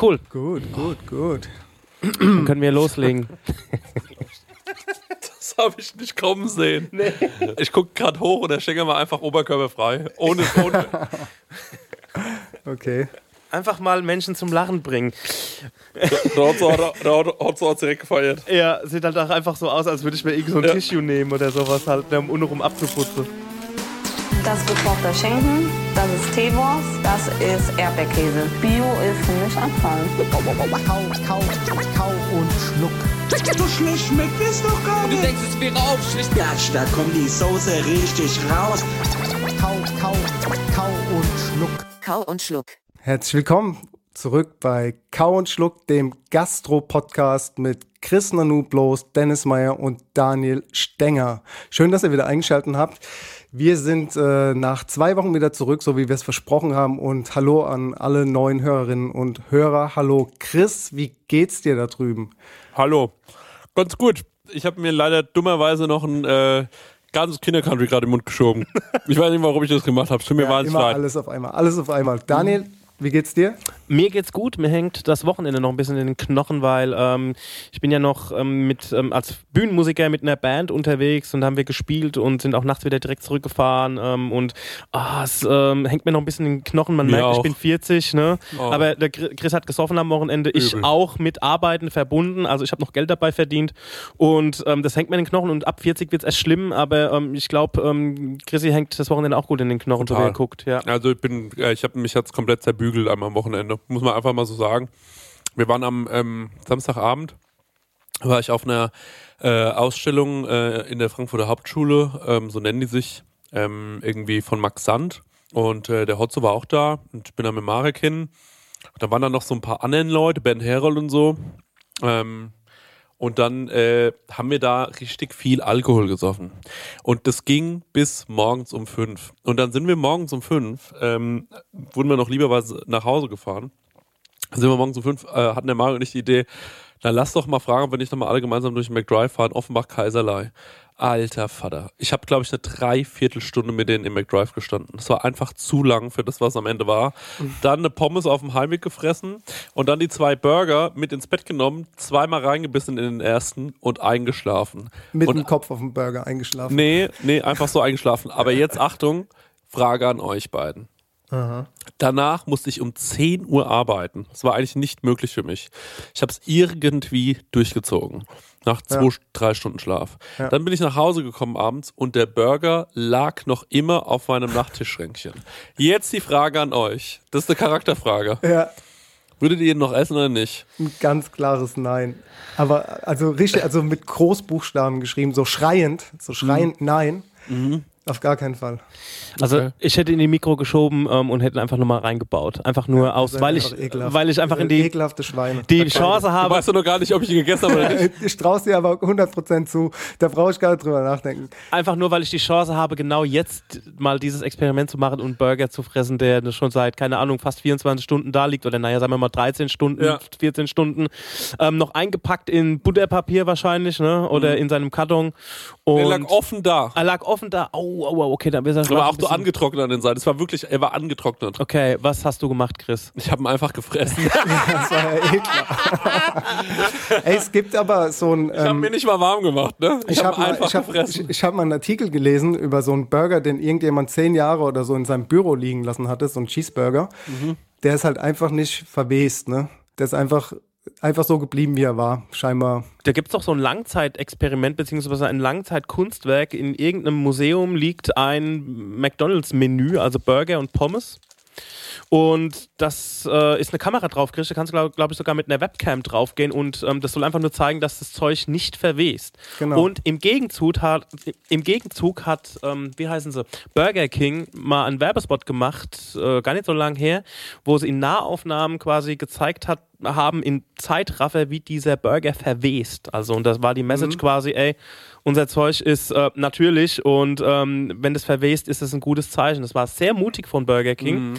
Cool. Gut, gut, gut. Dann können wir loslegen. Das habe ich nicht kommen sehen. Ich gucke gerade hoch und der Schenker war einfach oberkörperfrei. Ohne, ohne. Okay. Einfach mal Menschen zum Lachen bringen. Da hat so, da hat, so direkt gefeiert. Ja, sieht halt auch einfach so aus, als würde ich mir irgend so ein Ja. Tissue nehmen oder sowas halt, um untenrum abzuputzen. Das ist gekochter Schinken, das ist Teewurst, das ist Erdbeerkäse. Bio ist für mich Abfall. Kau, kau, kau und schluck. So schlecht schmeckt es doch gar nicht. denkst, es wäre aufschlicht. Gatsch, da kommt die Soße richtig raus. Kau, kau, kau und schluck. Kau und schluck. Herzlich willkommen zurück bei Kau und Schluck, dem Gastro-Podcast mit Chris Nanublos, Dennis Meyer und Daniel Stenger. Schön, dass ihr wieder eingeschaltet habt. Wir sind äh, nach zwei Wochen wieder zurück, so wie wir es versprochen haben. Und hallo an alle neuen Hörerinnen und Hörer. Hallo Chris, wie geht's dir da drüben? Hallo. Ganz gut. Ich habe mir leider dummerweise noch ein äh, ganzes Kindercountry gerade im Mund geschoben. Ich weiß nicht, warum ich das gemacht habe. Tut mir wahnsinnig Immer leid. alles auf einmal, alles auf einmal. Daniel, wie geht's dir? Mir geht's gut, mir hängt das Wochenende noch ein bisschen in den Knochen, weil ähm, ich bin ja noch ähm, mit ähm, als Bühnenmusiker mit einer Band unterwegs und haben wir gespielt und sind auch nachts wieder direkt zurückgefahren ähm, und ah, es ähm, hängt mir noch ein bisschen in den Knochen. Man Mir merkt, ich auch. bin 40, ne? Oh. Aber der Chris hat gesoffen am Wochenende, ich Übel. auch mit Arbeiten verbunden, also ich habe noch Geld dabei verdient und ähm, das hängt mir in den Knochen und ab 40 wird's erst schlimm, aber ähm, ich glaube, ähm, Chrissy hängt das Wochenende auch gut in den Knochen, so wie Total. er guckt, ja. Also ich bin, äh, ich habe mich jetzt komplett zerbügelt einmal am Wochenende. Muss man einfach mal so sagen. Wir waren am ähm, Samstagabend, war ich auf einer äh, Ausstellung äh, in der Frankfurter Hauptschule, ähm, so nennen die sich, ähm, irgendwie von Max Sand. Und äh, der Hotzo war auch da und ich bin dann mit Marek hin. Da waren dann noch so ein paar anderen Leute, Ben Herold und so. Ähm, und dann äh, haben wir da richtig viel Alkohol gesoffen. Und das ging bis morgens um fünf. Und dann sind wir morgens um fünf, ähm, wurden wir noch lieberweise nach Hause gefahren. Dann sind wir morgens um fünf, äh, hatten der Mario und ich die Idee, na lass doch mal fragen, ob wir nicht nochmal alle gemeinsam durch den McDrive fahren, Offenbach Kaiserlei. Alter Vater. Ich habe, glaube ich, eine Dreiviertelstunde mit denen im McDrive gestanden. Das war einfach zu lang für das, was am Ende war. Dann eine Pommes auf dem Heimweg gefressen und dann die zwei Burger mit ins Bett genommen, zweimal reingebissen in den ersten und eingeschlafen. Mit und dem Kopf auf dem Burger eingeschlafen. Nee, nee, einfach so eingeschlafen. Aber jetzt Achtung, Frage an euch beiden. Danach musste ich um 10 Uhr arbeiten. Das war eigentlich nicht möglich für mich. Ich habe es irgendwie durchgezogen. Nach zwei, Ja. drei Stunden Schlaf. Ja. Dann bin ich nach Hause gekommen abends und der Burger lag noch immer auf meinem Nachttischschränkchen. Jetzt die Frage an euch. Das ist eine Charakterfrage. Ja, Würdet ihr ihn noch essen oder nicht? ein ganz klares Nein. Aber also richtig, also mit Großbuchstaben geschrieben, so schreiend, so schreiend Nein. Auf gar keinen Fall. Also Okay. ich hätte in die Mikro geschoben ähm, und hätte einfach nochmal reingebaut. Einfach nur aus, Das ist weil ich, ekelhaft. weil ich einfach in die, Ekelhafte Schweine. die Chance Du habe. weißt ja noch gar nicht, ob ich ihn gegessen habe oder nicht. Ich traue dir aber 100% zu. Da brauche ich gar nicht drüber nachdenken. Einfach nur, weil ich die Chance habe, genau jetzt mal dieses Experiment zu machen und einen Burger zu fressen, der schon seit, keine Ahnung, fast 24 Stunden da liegt. Oder naja, sagen wir mal 13 Stunden, Ja. 14 Stunden. Ähm, noch eingepackt in Butterpapier wahrscheinlich, ne? Oder in seinem Karton. Und Der lag offen da. Er lag offen da. Oh, oh, oh okay, dann wird er Aber auch so angetrocknet an den Seiten. Es war wirklich, er war angetrocknet. Okay, was hast du gemacht, Chris? Ich habe ihn einfach gefressen. Das war ja eklar. Ey, es gibt aber so ein. Ich habe Ähm, mir nicht mal warm gemacht, ne? Ich, ich habe habe hab mal, einfach ich hab, gefressen. ich, ich hab mal einen Artikel gelesen über so einen Burger, den irgendjemand zehn Jahre oder so in seinem Büro liegen lassen hatte, so ein Cheeseburger. Mhm. Der ist halt einfach nicht verwest, ne? Der ist einfach, einfach so geblieben, wie er war, scheinbar. Da gibt es doch so ein Langzeitexperiment beziehungsweise ein Langzeitkunstwerk. In irgendeinem Museum liegt ein McDonalds-Menü, also Burger und Pommes. Und das äh, ist eine Kamera drauf, Chris. Da kannst du, glaube glaub ich, sogar mit einer Webcam draufgehen und ähm, das soll einfach nur zeigen, dass das Zeug nicht verwest. Genau. Und im Gegenzug hat, im Gegenzug hat ähm, wie heißen sie, Burger King mal einen Werbespot gemacht, äh, gar nicht so lang her, wo sie in Nahaufnahmen quasi gezeigt hat, haben in Zeitraffer, wie dieser Burger verwest. Also, und das war die Message quasi, ey, unser Zeug ist äh, natürlich und ähm, wenn das verwest, ist es ein gutes Zeichen. Das war sehr mutig von Burger King.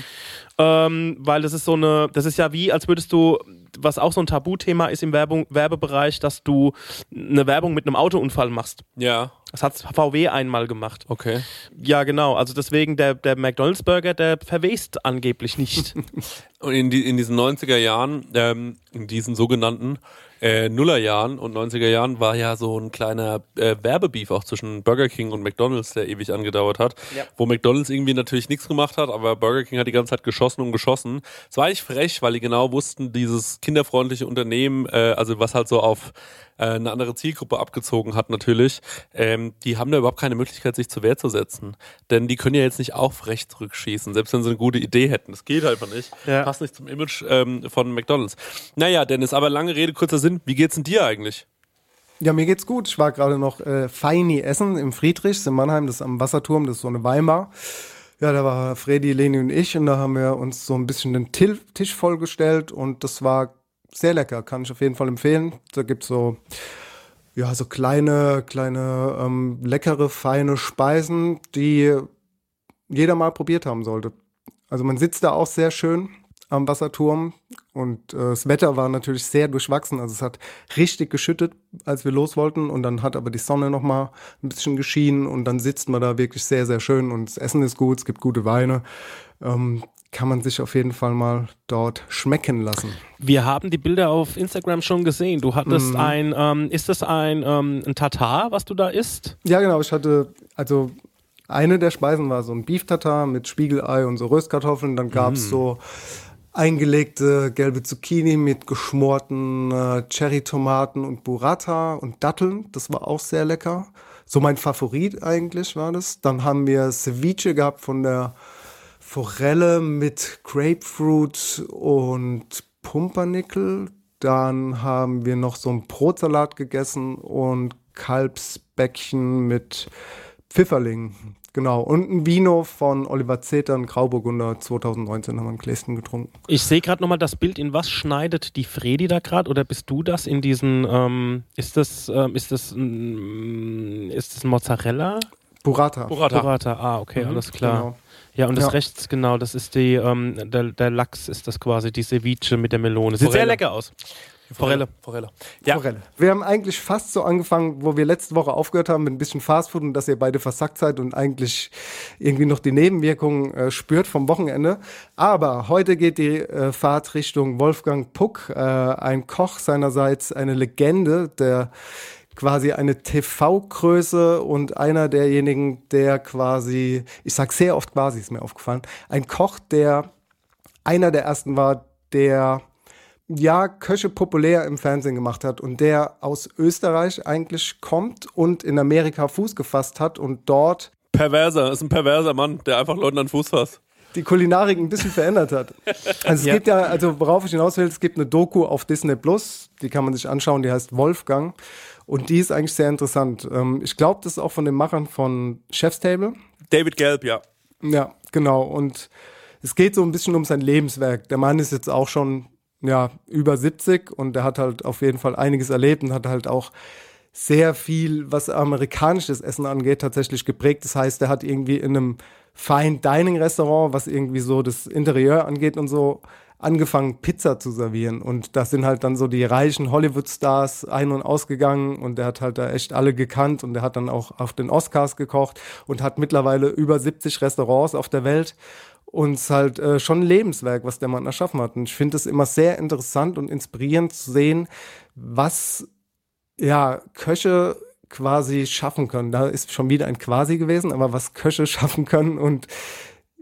Ähm, weil das ist so eine, das ist ja wie, als würdest du was auch so ein Tabuthema ist im Werbung, Werbebereich, dass du eine Werbung mit einem Autounfall machst. Ja. Das hat VW einmal gemacht. Okay. Ja, genau. Also deswegen, der, der McDonalds Burger, der verwest angeblich nicht. Und in, die, in diesen 90er Jahren, ähm, in diesen sogenannten äh, Nullerjahren und 90er Jahren war ja so ein kleiner äh, Werbebeef auch zwischen Burger King und McDonalds, der ewig angedauert hat. Ja. Wo McDonalds irgendwie natürlich nichts gemacht hat, aber Burger King hat die ganze Zeit geschossen und geschossen. Es war eigentlich frech, weil die genau wussten, dieses kinderfreundliche Unternehmen, äh, also was halt so auf äh, eine andere Zielgruppe abgezogen hat natürlich, ähm, die haben da überhaupt keine Möglichkeit, sich zur Wehr zu setzen. Denn die können ja jetzt nicht auch frech zurückschießen, selbst wenn sie eine gute Idee hätten. Das geht einfach nicht. Ja. Passt nicht zum Image ähm, von McDonalds. Naja, Dennis, aber lange Rede, kurzer Sinn. Wie geht's denn dir eigentlich? Ja, mir geht's gut. Ich war gerade noch äh, Feini essen im Friedrichs in Mannheim, das ist am Wasserturm, das ist so eine Weimar. Ja, da war Freddy, Leni und ich und da haben wir uns so ein bisschen den Tisch vollgestellt und das war sehr lecker, kann ich auf jeden Fall empfehlen. Da gibt's so, ja, so kleine, kleine, ähm, leckere, feine Speisen, die jeder mal probiert haben sollte. Also man sitzt da auch sehr schön am Wasserturm und äh, das Wetter war natürlich sehr durchwachsen. Also es hat richtig geschüttet, als wir los wollten und dann hat aber die Sonne noch mal ein bisschen geschienen und dann sitzt man da wirklich sehr, sehr schön und das Essen ist gut, es gibt gute Weine. Ähm, kann man sich auf jeden Fall mal dort schmecken lassen. Wir haben die Bilder auf Instagram schon gesehen. Du hattest Mhm. ein, ähm, ist das ein, ähm, ein Tatar, was du da isst? Ja, genau. Ich hatte, also eine der Speisen war so ein Beef Tartar mit Spiegelei und so Röstkartoffeln. Dann gab's so eingelegte gelbe Zucchini mit geschmorten äh, Cherry-Tomaten und Burrata und Datteln. Das war auch sehr lecker. So mein Favorit eigentlich war das. Dann haben wir Ceviche gehabt von der Forelle mit Grapefruit und Pumpernickel. Dann haben wir noch so einen Brotsalat gegessen und Kalbsbäckchen mit Pfifferling. Genau. Und ein Vino von Oliver Zeter, ein Grauburgunder 2019 haben wir ein Gläschen getrunken. Ich sehe gerade nochmal das Bild. In was schneidet die Fredi da gerade? Oder bist du das in diesen, ähm, ist das, ähm, ist das, mm, ist das Mozzarella? Burrata. Burrata. Burrata, ah, okay, alles klar. Genau. Ja, und das Ja. rechts, genau, das ist die, ähm, der, der Lachs ist das quasi, die Ceviche mit der Melone. Sieht sehr Forelle. lecker aus. Forelle. Forelle. Ja. Forelle. Wir haben eigentlich fast so angefangen, wo wir letzte Woche aufgehört haben mit ein bisschen Fastfood und dass ihr beide versackt seid und eigentlich irgendwie noch die Nebenwirkungen äh, spürt vom Wochenende. Aber heute geht die äh, Fahrt Richtung Wolfgang Puck, äh, ein Koch seinerseits, eine Legende, der quasi eine TV-Größe und einer derjenigen, der quasi, ich sag sehr oft quasi, ist mir aufgefallen, ein Koch, der einer der ersten war, der ja, Köche populär im Fernsehen gemacht hat und der aus Österreich eigentlich kommt und in Amerika Fuß gefasst hat und dort Perverser, ist ein perverser Mann, der einfach Leuten an Fuß fasst. Die Kulinarik ein bisschen verändert hat. Also es Ja. gibt ja, also worauf ich hinaus will, es gibt eine Doku auf Disney Plus, die kann man sich anschauen, die heißt Wolfgang und die ist eigentlich sehr interessant. Ähm, ich glaube, das ist auch von den Machern von Chef's Table. David Gelb, ja. Ja, genau. Und es geht so ein bisschen um sein Lebenswerk. Der Mann ist jetzt auch schon ja, über 70 und der hat halt auf jeden Fall einiges erlebt und hat halt auch sehr viel, was amerikanisches Essen angeht, tatsächlich geprägt. Das heißt, er hat irgendwie in einem Fine Dining Restaurant, was irgendwie so das Interieur angeht und so, angefangen Pizza zu servieren und das sind halt dann so die reichen Hollywood Stars ein- und ausgegangen und der hat halt da echt alle gekannt und der hat dann auch auf den Oscars gekocht und hat mittlerweile über 70 Restaurants auf der Welt und es ist halt äh, schon ein Lebenswerk, was der Mann erschaffen hat. Und ich finde es immer sehr interessant und inspirierend zu sehen, was ja Köche quasi schaffen können. Da ist schon wieder ein quasi gewesen, aber was Köche schaffen können und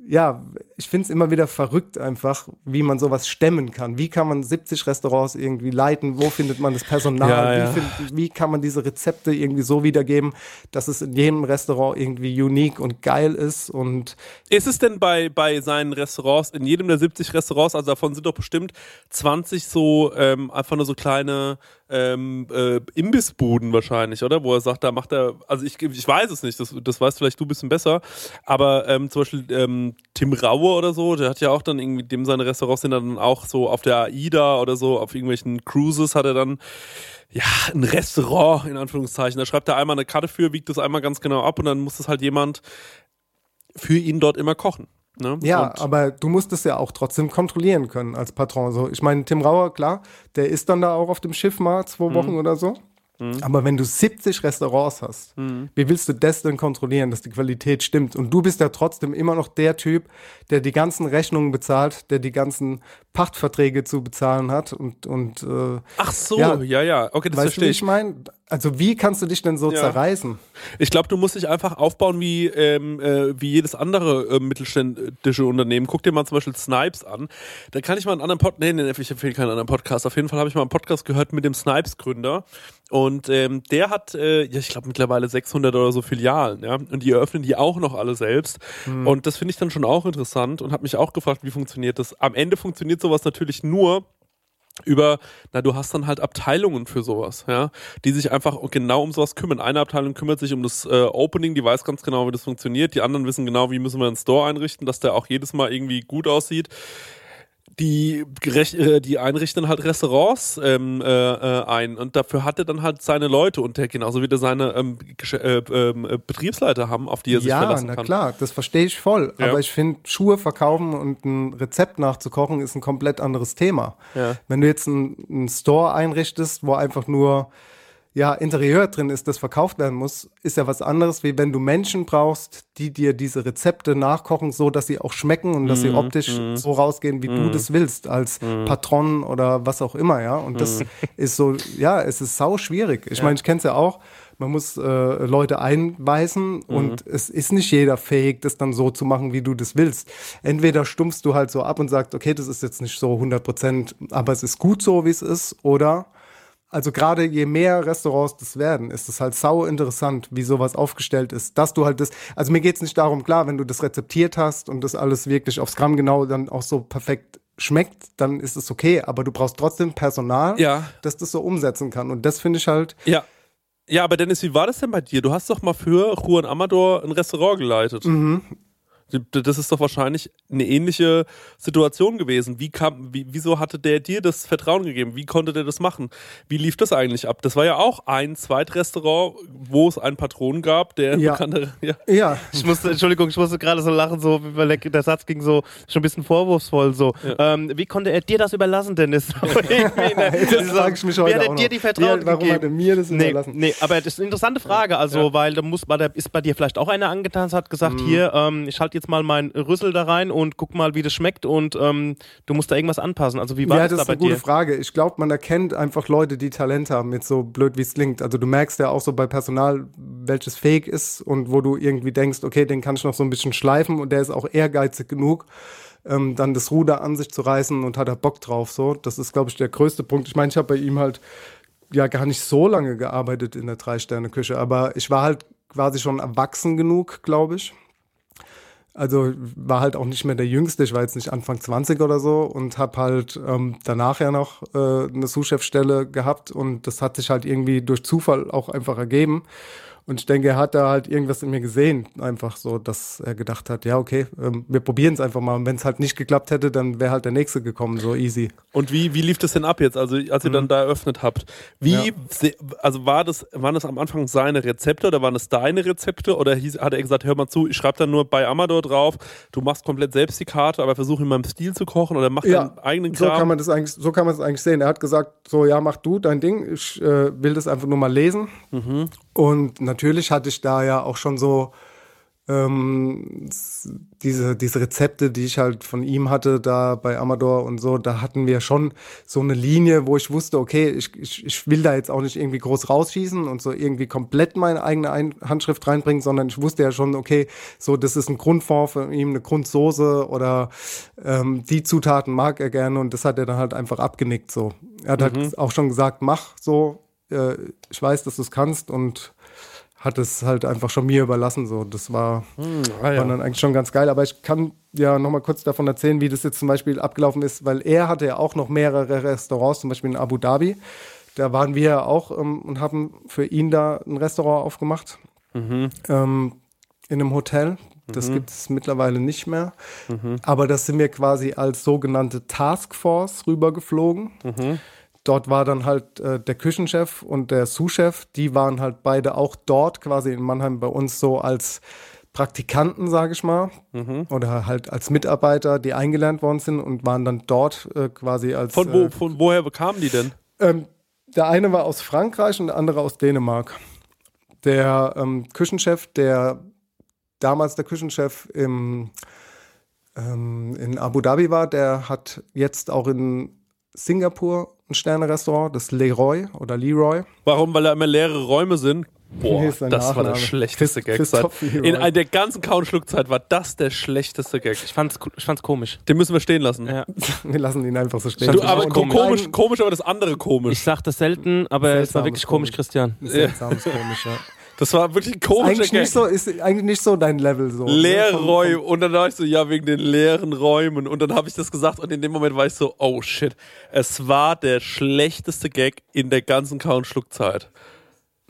ja, ich finde es immer wieder verrückt einfach, wie man sowas stemmen kann. Wie kann man 70 Restaurants irgendwie leiten? Wo findet man das Personal? Ja, ja. Wie, find, wie kann man diese Rezepte irgendwie so wiedergeben, dass es in jedem Restaurant irgendwie unique und geil ist? Und Ist es denn bei, bei seinen Restaurants, in jedem der 70 Restaurants, also davon sind doch bestimmt 20 so ähm, einfach nur so kleine ähm, äh, Imbissbuden wahrscheinlich, oder? Wo er sagt, da macht er, also ich, ich weiß es nicht, das, das weißt vielleicht du ein bisschen besser, aber ähm, zum Beispiel ähm, Tim Raue oder so, der hat ja auch dann irgendwie, dem seine Restaurants sind dann auch so auf der AIDA oder so, auf irgendwelchen Cruises hat er dann ja, ein Restaurant, in Anführungszeichen. Da schreibt er einmal eine Karte für, wiegt das einmal ganz genau ab und dann muss das halt jemand für ihn dort immer kochen. Ne? Ja, Und- aber du musst es ja auch trotzdem kontrollieren können als Patron. So, ich meine, Tim Rauer, klar, der ist dann da auch auf dem Schiff mal zwei Mhm. Wochen oder so. Aber wenn du 70 Restaurants hast, Mhm. wie willst du das denn kontrollieren, dass die Qualität stimmt? Und du bist ja trotzdem immer noch der Typ, der die ganzen Rechnungen bezahlt, der die ganzen Pachtverträge zu bezahlen hat und, und äh, Ach so, Ja. ja, ja, okay, das weißt du, verstehe wie ich. ich meine? Also wie kannst du dich denn so Ja. zerreißen? Ich glaube, du musst dich einfach aufbauen wie, ähm, äh, wie jedes andere äh, mittelständische Unternehmen. Guck dir mal zum Beispiel Snipes an. Da kann ich mal einen anderen Podcast, nee, nee, ich empfehle keinen anderen Podcast. Auf jeden Fall habe ich mal einen Podcast gehört mit dem Snipes-Gründer. Und ähm, der hat, äh, ja, ich glaube mittlerweile 600 oder so Filialen, ja. Und die eröffnen die auch noch alle selbst. Und das finde ich dann schon auch interessant und habe mich auch gefragt, wie funktioniert das. Am Ende funktioniert sowas natürlich nur, über, na, du hast dann halt Abteilungen für sowas, ja, die sich einfach genau um sowas kümmern. Eine Abteilung kümmert sich um das äh, Opening, die weiß ganz genau, wie das funktioniert. Die anderen wissen genau, wie müssen wir einen Store einrichten, dass der auch jedes Mal irgendwie gut aussieht. Die, äh, die einrichten halt Restaurants ähm, äh, äh, ein und dafür hat er dann halt seine Leute und der genauso wie der seine ähm, äh, ähm, äh, Betriebsleiter haben, auf die er sich Ja, verlassen na kann. klar, das verstehe ich voll. Ja. Aber ich finde, Schuhe verkaufen und ein Rezept nachzukochen ist ein komplett anderes Thema. Ja. Wenn du jetzt einen Store einrichtest, wo einfach nur ja, Interieur drin ist, das verkauft werden muss, ist ja was anderes, wie wenn du Menschen brauchst, die dir diese Rezepte nachkochen, so dass sie auch schmecken und dass Mhm, sie optisch so rausgehen, wie du das willst, als Patron oder was auch immer, ja. Und Mhm. das ist so, ja, es ist sau schwierig. Ich meine, ich kenne es ja auch. Man muss äh, Leute einweisen Mhm. und es ist nicht jeder fähig, das dann so zu machen, wie du das willst. Entweder stumpfst du halt so ab und sagst, okay, das ist jetzt nicht so 100 Prozent, aber es ist gut so, wie es ist, oder also gerade je mehr Restaurants das werden, ist es halt sau interessant, wie sowas aufgestellt ist. Dass du halt das, also mir geht's nicht darum, klar, wenn du das rezeptiert hast und das alles wirklich aufs Gramm genau dann auch so perfekt schmeckt, dann ist es okay, aber du brauchst trotzdem Personal, Ja. das das so umsetzen kann. Und das finde ich halt, Ja. Ja, aber Dennis, wie war das denn bei dir? Du hast doch mal für Juan Amador ein Restaurant geleitet. Mhm. Das ist doch wahrscheinlich eine ähnliche Situation gewesen. Wie kam, wie, wieso hatte der dir das Vertrauen gegeben? Wie konnte der das machen? Wie lief das eigentlich ab? Das war ja auch ein Zweitrestaurant, wo es einen Patron gab, der Ja. bekannte. Ja. ja, Ich musste, Entschuldigung, ich musste gerade so lachen, so, weil der, Satz ging so schon ein bisschen vorwurfsvoll. So, ähm, wie konnte er dir das überlassen, Dennis? Das frage ich mich heute Wie hat auch dir die Vertrauen Wie, warum gegeben? hat er mir das Nee, überlassen? nee, aber das ist eine interessante Frage, also, weil da muss, der, ist bei dir vielleicht auch einer angetan, hat gesagt, Mhm. hier, ähm, ich halte jetzt mal meinen Rüssel da rein und guck mal, wie das schmeckt und ähm, du musst da irgendwas anpassen. Also wie war ja, das, das da ist bei eine gute dir? Frage. Ich glaube, man erkennt einfach Leute, die Talent haben, jetzt so blöd wie es klingt. Also du merkst ja auch so bei Personal, welches fähig ist und wo du irgendwie denkst, okay, den kann ich noch so ein bisschen schleifen und der ist auch ehrgeizig genug, ähm, dann das Ruder an sich zu reißen und hat er Bock drauf. So, das ist, glaube ich, der größte Punkt. Ich meine, ich habe bei ihm halt ja gar nicht so lange gearbeitet in der Drei-Sterne-Küche, aber ich war halt quasi schon erwachsen genug, glaube ich. Also war halt auch nicht mehr der Jüngste, ich war jetzt nicht Anfang 20 oder so und habe halt ähm, danach ja noch äh, eine Sous-Chef-Stelle gehabt und das hat sich halt irgendwie durch Zufall auch einfach ergeben. Und ich denke, er hat da halt irgendwas in mir gesehen, einfach so, dass er gedacht hat, ja, okay, ähm, wir probieren es einfach mal. Und wenn es halt nicht geklappt hätte, dann wäre halt der nächste gekommen, so easy. Und wie, wie lief das denn ab jetzt, also als ihr dann da eröffnet habt? Wie, Mhm. Ja. also war das, waren das am Anfang seine Rezepte oder waren es deine Rezepte oder hieß, hat er gesagt, hör mal zu, ich schreibe dann nur bei Amador drauf, du machst komplett selbst die Karte, aber versuch in meinem Stil zu kochen oder mach deinen eigenen so Kram? kann man das eigentlich, so kann man es eigentlich sehen. Er hat gesagt, so ja, mach du dein Ding. Ich äh, will das einfach nur mal lesen. Mhm. Und natürlich hatte ich da ja auch schon so ähm, diese, diese Rezepte, die ich halt von ihm hatte, da bei Amador und so, da hatten wir schon so eine Linie, wo ich wusste, okay, ich, ich, ich will da jetzt auch nicht irgendwie groß rausschießen und so irgendwie komplett meine eigene Ein Handschrift reinbringen, sondern ich wusste ja schon, okay, so das ist ein Grundfond von ihm, eine Grundsoße oder ähm, die Zutaten mag er gerne und das hat er dann halt einfach abgenickt so. Er hat halt auch schon gesagt, mach so, äh, ich weiß, dass du es kannst und hat es halt einfach schon mir überlassen. So, das war, ah, ja. war dann eigentlich schon ganz geil. Aber ich kann ja noch mal kurz davon erzählen, wie das jetzt zum Beispiel abgelaufen ist, weil er hatte ja auch noch mehrere Restaurants, zum Beispiel in Abu Dhabi. Da waren wir ja auch ähm, und haben für ihn da ein Restaurant aufgemacht ähm, in einem Hotel. Das gibt es mittlerweile nicht mehr. Aber das sind wir quasi als sogenannte Taskforce rübergeflogen. Dort war dann halt äh, der Küchenchef und der Sous-Chef, die waren halt beide auch dort quasi in Mannheim bei uns so als Praktikanten, sage ich mal, Mhm. oder halt als Mitarbeiter, die eingelernt worden sind und waren dann dort äh, quasi als. Von, wo, äh, von woher bekamen die denn? ähm, der eine war aus Frankreich und der andere aus Dänemark. Der ähm, Küchenchef, der damals der Küchenchef im, ähm, in Abu Dhabi war, der hat jetzt auch in Singapur ein Sterne-Restaurant, das Leroy oder Leroy. Warum? Weil da immer leere Räume sind? Boah, das war der Nachname. schlechteste Gag. In der ganzen Kauen-Schluckzeit war das der schlechteste Gag. Ich fand's, ich fand's komisch. Den müssen wir stehen lassen. Ja. Wir lassen ihn einfach so stehen. Du, aber komisch. komisch, komisch, aber das andere komisch. Ich sag das selten, aber es war Seltsames wirklich komisch, komisch. Christian. Seltsames, komisch, ja. Das war wirklich ein komischer Eigentlich Gag. nicht, so, ist eigentlich nicht so dein Level so. ne? Leere Vom- Räume. Und dann war ich so, ja, wegen den leeren Räumen. Und dann habe ich das gesagt und in dem Moment war ich so, oh shit. Es war der schlechteste Gag in der ganzen Kauen-Schluckzeit.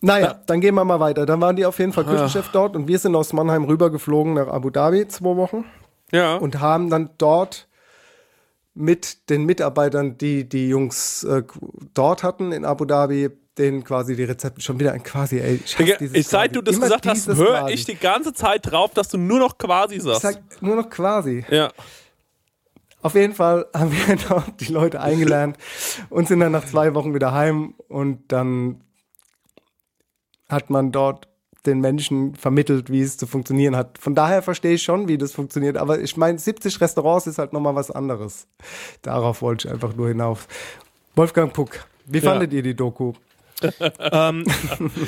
Naja, dann gehen wir mal weiter. Dann waren die auf jeden Fall Küchenchef dort und wir sind aus Mannheim rübergeflogen nach Abu Dhabi zwei Wochen Ja. und haben dann dort mit den Mitarbeitern, die die Jungs äh, dort hatten in Abu Dhabi, denen quasi die Rezepte schon wieder ein quasi, ey, ich, hasse dieses ich, seit quasi. du das Immer gesagt hast, höre ich die ganze Zeit drauf, dass du nur noch quasi Ich sagst. sag nur noch quasi. ja. Auf jeden Fall haben wir dort die Leute eingelernt und sind dann nach zwei Wochen wieder heim und dann hat man dort den Menschen vermittelt, wie es zu funktionieren hat. Von daher verstehe ich schon, wie das funktioniert. Aber ich meine, 70 Restaurants ist halt nochmal was anderes. Darauf wollte ich einfach nur hinauf. Wolfgang Puck, wie fandet ihr die Doku? Ähm,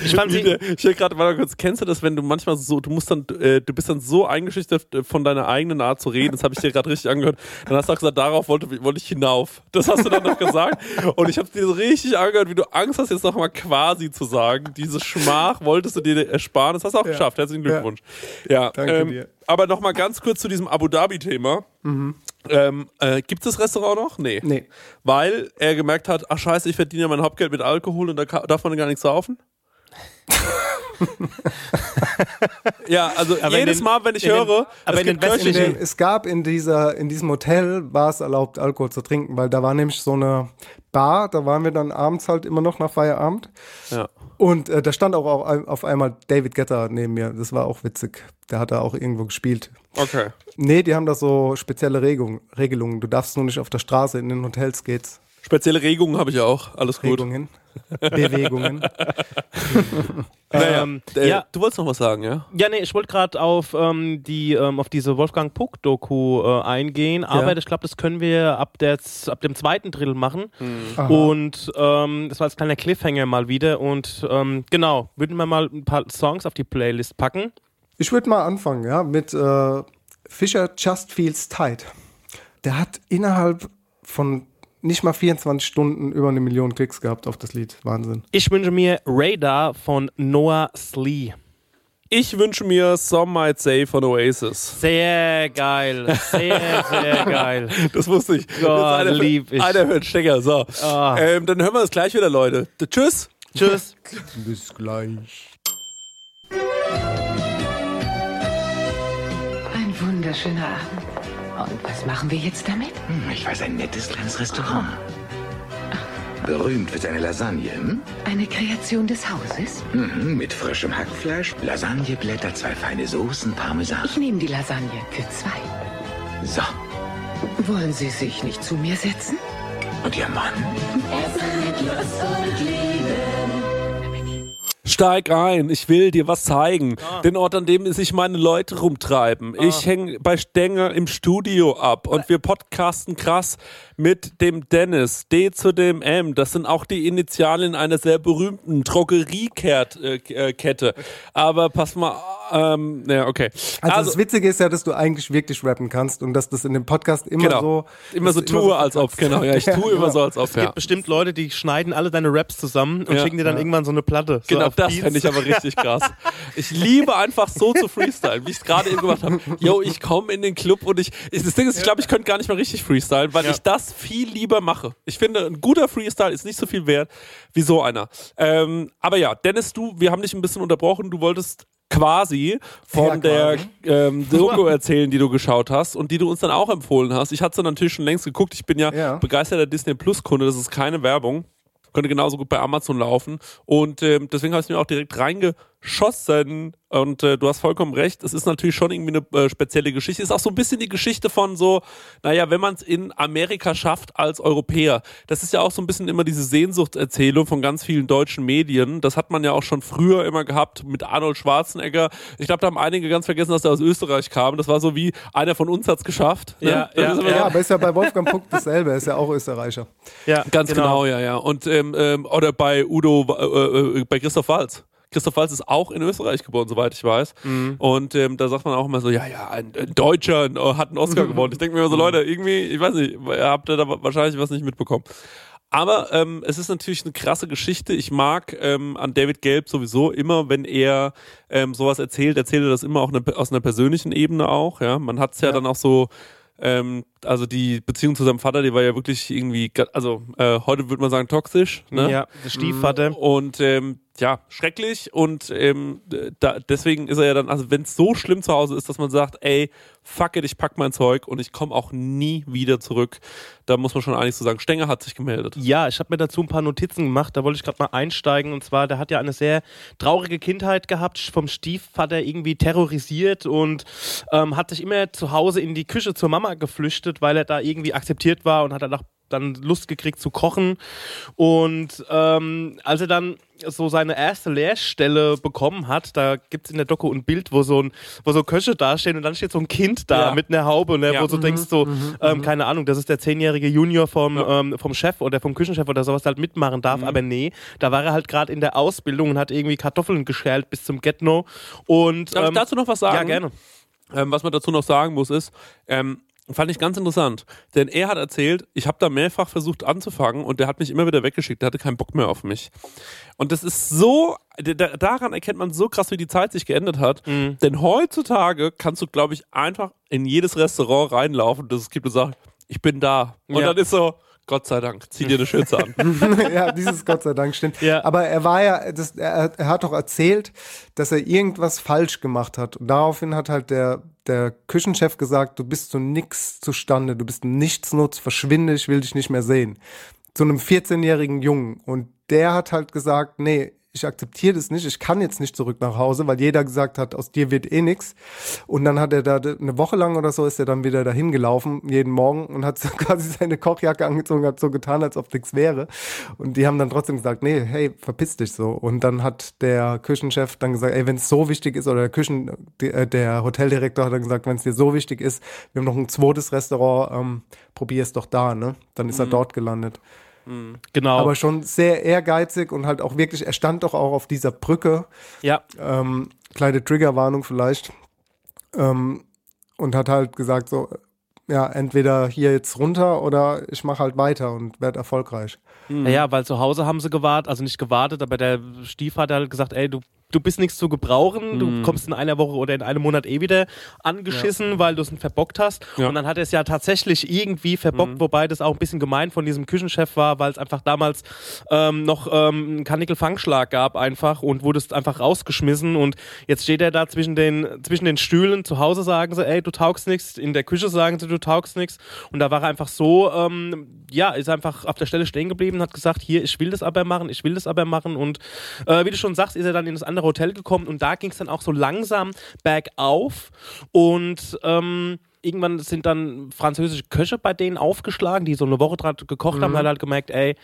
ich fand sie, Ich will gerade mal kurz, kennst du das, wenn du manchmal so, du musst dann, äh, du bist dann so eingeschüchtert äh, von deiner eigenen Art zu reden, das habe ich dir gerade richtig angehört, dann hast du auch gesagt, darauf wollte, wollte ich hinauf. Das hast du dann noch gesagt und ich habe dir so richtig angehört, wie du Angst hast, jetzt noch mal quasi zu sagen. Diese Schmach wolltest du dir ersparen, das hast du auch geschafft, herzlichen Glückwunsch. Ja, Danke ähm, dir. Aber noch mal ganz kurz zu diesem Abu Dhabi-Thema. Ähm, äh, Gibt es das Restaurant noch? Nee. Nee. Weil er gemerkt hat, ach scheiße, ich verdiene ja mein Hauptgeld mit Alkohol und da darf man gar nichts saufen? ja, also Aber jedes den- Mal, wenn ich den- höre, aber es gibt westlichen- dem, es gab in, dieser, in diesem Hotel, war es erlaubt, Alkohol zu trinken, weil da war nämlich so eine Bar, da waren wir dann abends halt immer noch nach Feierabend. Ja. Und äh, da stand auch, auch auf einmal David Getter neben mir. Das war auch witzig. Der hat da auch irgendwo gespielt. Okay. Nee, die haben da so spezielle Regung, Regelungen. Du darfst nur nicht auf der Straße, in den Hotels geht's. Spezielle Regungen habe ich auch. Alles gut. Regungen. Bewegungen. Naja, Ähm, äh, ja. Du wolltest noch was sagen, ja? Ja, nee, ich wollte gerade auf ähm, die ähm, auf diese Wolfgang Puck Doku äh, eingehen, aber ich glaube, das können wir ab der ab dem zweiten Drittel machen. Aha. Und ähm, das war als kleiner Cliffhanger mal wieder und ähm, genau, würden wir mal ein paar Songs auf die Playlist packen. Ich würde mal anfangen, ja, mit äh, Fischer Just Feels Tight. Der hat innerhalb von nicht mal 24 Stunden über eine Million Klicks gehabt auf das Lied. Wahnsinn. Ich wünsche mir Radar von Noah Slee. Ich wünsche mir Some Might Say von Oasis. Sehr geil, sehr sehr geil. Das wusste ich. Gott, Jetzt einer, lieb ich. einer hört Stecker. So. Ah. Ähm, dann hören wir das gleich wieder, Leute. Tschüss. Tschüss. Bis gleich. Ein wunderschöner Abend. Und was machen wir jetzt damit? Hm, Ich weiß, ein nettes kleines Restaurant. Berühmt für seine Lasagne, hm? Eine Kreation des Hauses? Mhm, mit frischem Hackfleisch, Lasagneblätter, zwei feine Soßen, Parmesan. Ich nehme die Lasagne für zwei. So, Wollen Sie sich nicht zu mir setzen? und Ihr Mann? Steig ein, ich will dir was zeigen. Ah. Den Ort, an dem sich meine Leute rumtreiben. Ich hänge bei Stenger im Studio ab und wir podcasten krass mit dem Dennis. D zu dem M. Das sind auch die Initialien einer sehr berühmten Drogeriekette. Aber pass mal, ähm, ja, okay. Also, das Witzige ist ja, dass du eigentlich wirklich rappen kannst und dass das in dem Podcast immer genau. so immer so dass du tue, als ob, genau. Ja, ich tue immer so, als ob. Es gibt Ja. bestimmt Leute, die schneiden alle deine Raps zusammen und Ja. schicken dir dann irgendwann so eine Platte. so Genau, auf das fände ich aber richtig krass. Ich liebe einfach so zu freestylen, wie ich es gerade eben gemacht habe. Yo, ich komme in den Club und ich. Das Ding ist, ich glaube, ich könnte gar nicht mehr richtig freestylen, weil Ja. ich das viel lieber mache. Ich finde, ein guter Freestyle ist nicht so viel wert wie so einer. Ähm, aber ja, Dennis, du, wir haben dich ein bisschen unterbrochen. Du wolltest quasi von Ja, der ähm, Doku erzählen, die du geschaut hast und die du uns dann auch empfohlen hast. Ich hatte sie natürlich schon längst geguckt. Ich bin ja, Ja. begeisterter Disney Plus Kunde. Das ist keine Werbung. Könnte genauso gut bei Amazon laufen. Und ähm, deswegen habe ich es mir auch direkt geschossen. Und äh, du hast vollkommen recht, es ist natürlich schon irgendwie eine äh, spezielle Geschichte. Ist auch so ein bisschen die Geschichte von so, naja, wenn man es in Amerika schafft als Europäer. Das ist ja auch so ein bisschen immer diese Sehnsuchtserzählung von ganz vielen deutschen Medien. Das hat man ja auch schon früher immer gehabt mit Arnold Schwarzenegger. Ich glaube, da haben einige ganz vergessen, dass er aus Österreich kam. Das war so wie, einer von uns hat es geschafft. Ne? Ja, ja, ist immer Ja, aber ist ja bei Wolfgang Puck dasselbe, er ist ja auch Österreicher. Ja, Ganz genau, ja, ja. Und ähm, ähm, oder bei Udo, äh, äh, bei Christoph Walz. Christoph Walz ist auch in Österreich geboren, soweit ich weiß. Und ähm, da sagt man auch immer so, ja, ja, ein, ein Deutscher äh, hat einen Oscar gewonnen. Ich denke mir immer so, Leute, irgendwie, ich weiß nicht, ihr habt da wahrscheinlich was nicht mitbekommen. Aber ähm, es ist natürlich eine krasse Geschichte. Ich mag ähm, an David Gelb sowieso immer, wenn er ähm, sowas erzählt, erzählt er das immer auch eine, aus einer persönlichen Ebene auch. Ja, man hat es ja, dann auch so. Ähm, also die Beziehung zu seinem Vater, die war ja wirklich irgendwie, also äh, heute würde man sagen toxisch. Ne? ja, der Stiefvater. Und ähm, ja, schrecklich. Und ähm, da, deswegen ist er ja dann, also wenn es so schlimm zu Hause ist, dass man sagt, ey, fuck it, ich pack mein Zeug und ich komme auch nie wieder zurück, da muss man schon eigentlich so sagen, Stenger hat sich gemeldet. Ja, ich habe mir dazu ein paar Notizen gemacht, da wollte ich gerade mal einsteigen. Und zwar, der hat ja eine sehr traurige Kindheit gehabt, vom Stiefvater irgendwie terrorisiert und ähm, hat sich immer zu Hause in die Küche zur Mama geflüchtet, weil er da irgendwie akzeptiert war und hat dann auch dann Lust gekriegt zu kochen. Und ähm, als er dann so seine erste Lehrstelle bekommen hat, da gibt es in der Doku ein Bild, wo so, ein, wo so Köche dastehen und dann steht so ein Kind da Ja. mit einer Haube, ne, Ja. wo du denkst so, ähm, keine Ahnung, das ist der zehnjährige Junior vom, Ja. ähm, vom Chef oder vom Küchenchef oder sowas, der halt mitmachen darf, aber nee, da war er halt gerade in der Ausbildung und hat irgendwie Kartoffeln geschält bis zum Get-No und Darf ich ähm, dazu noch was sagen? ja, gerne. Ähm, was man dazu noch sagen muss, ist, ähm, fand ich ganz interessant. Denn er hat erzählt, ich habe da mehrfach versucht anzufangen und der hat mich immer wieder weggeschickt. Der hatte keinen Bock mehr auf mich. Und das ist so, da- daran erkennt man so krass, wie die Zeit sich geändert hat. Mhm. Denn heutzutage kannst du, glaube ich, einfach in jedes Restaurant reinlaufen, das es gibt und sagen, ich bin da. Und Ja. dann ist so, Gott sei Dank, zieh dir eine Schürze an. ja, dieses Gott sei Dank stimmt. Ja. Aber er war ja, das, er, er hat doch erzählt, dass er irgendwas falsch gemacht hat. Und daraufhin hat halt der, der Küchenchef gesagt, du bist zu nix zustande, du bist ein Nichtsnutz, verschwinde, ich will dich nicht mehr sehen. Zu einem 14-jährigen Jungen. Und der hat halt gesagt, nee, ich akzeptiere das nicht, ich kann jetzt nicht zurück nach Hause, weil jeder gesagt hat, aus dir wird eh nix. Und dann hat er da eine Woche lang oder so ist er dann wieder dahin gelaufen, jeden Morgen und hat so quasi seine Kochjacke angezogen, hat so getan, als ob nichts wäre. Und die haben dann trotzdem gesagt, nee, hey, verpiss dich so. Und dann hat der Küchenchef dann gesagt, ey, wenn es so wichtig ist, oder der Küchen, äh, der Hoteldirektor hat dann gesagt, wenn es dir so wichtig ist, wir haben noch ein zweites Restaurant, ähm, probier es doch da, ne? Dann ist er dort gelandet. Genau. Aber schon sehr ehrgeizig und halt auch wirklich, er stand doch auch auf dieser Brücke, ja, ähm, kleine Triggerwarnung vielleicht, ähm, und hat halt gesagt so, ja, entweder hier jetzt runter oder ich mache halt weiter und werde erfolgreich. Ja, weil zu Hause haben sie gewartet, also nicht gewartet, aber der Stiefvater hat halt gesagt, ey, du, du bist nichts zu gebrauchen, du kommst in einer Woche oder in einem Monat eh wieder angeschissen, weil du es verbockt hast. Ja. Und dann hat er es ja tatsächlich irgendwie verbockt, wobei das auch ein bisschen gemein von diesem Küchenchef war, weil es einfach damals ähm, noch ähm, einen Kanickel-Fangschlag gab einfach und wurdest einfach rausgeschmissen. Und jetzt steht er da zwischen den, zwischen den Stühlen, zu Hause sagen sie, ey, du taugst nichts, in der Küche sagen sie, du taugst nichts und da war er einfach so, ähm, ja, ist einfach auf der Stelle stehen geblieben, hat gesagt, hier, ich will das aber machen, ich will das aber machen. Und äh, wie du schon sagst, ist er dann in das andere Hotel gekommen und da ging es dann auch so langsam bergauf und ähm, irgendwann sind dann französische Köche bei denen aufgeschlagen, die so eine Woche dran gekocht haben, hat halt gemerkt, ey,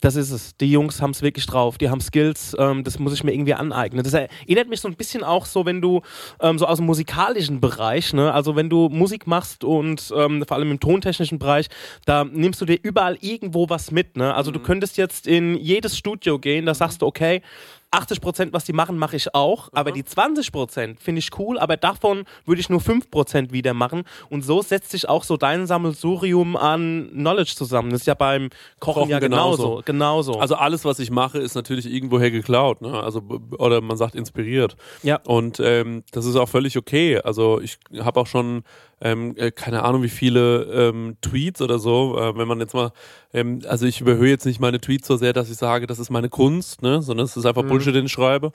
das ist es. Die Jungs haben es wirklich drauf. Die haben Skills. Ähm, das muss ich mir irgendwie aneignen. Das erinnert mich so ein bisschen auch so, wenn du ähm, so aus dem musikalischen Bereich, ne, also wenn du Musik machst und ähm, vor allem im tontechnischen Bereich, da nimmst du dir überall irgendwo was mit. Ne? Also du könntest jetzt in jedes Studio gehen, da sagst du, okay, 80 Prozent, was die machen, mache ich auch. Aber die 20 Prozent finde ich cool, aber davon würde ich nur 5 Prozent wieder machen. Und so setzt sich auch so dein Sammelsurium an Knowledge zusammen. Das ist ja beim Kochen, Kochen ja genauso. genauso. Genauso. Also alles, was ich mache, ist natürlich irgendwoher geklaut, ne? Also oder man sagt inspiriert. Ja. Und ähm, das ist auch völlig okay. Also ich habe auch schon ähm, äh, keine Ahnung, wie viele ähm, Tweets oder so, äh, wenn man jetzt mal, ähm, also ich überhöhe jetzt nicht meine Tweets so sehr, dass ich sage, das ist meine Kunst, ne? Sondern es ist einfach Bullshit, den ich schreibe.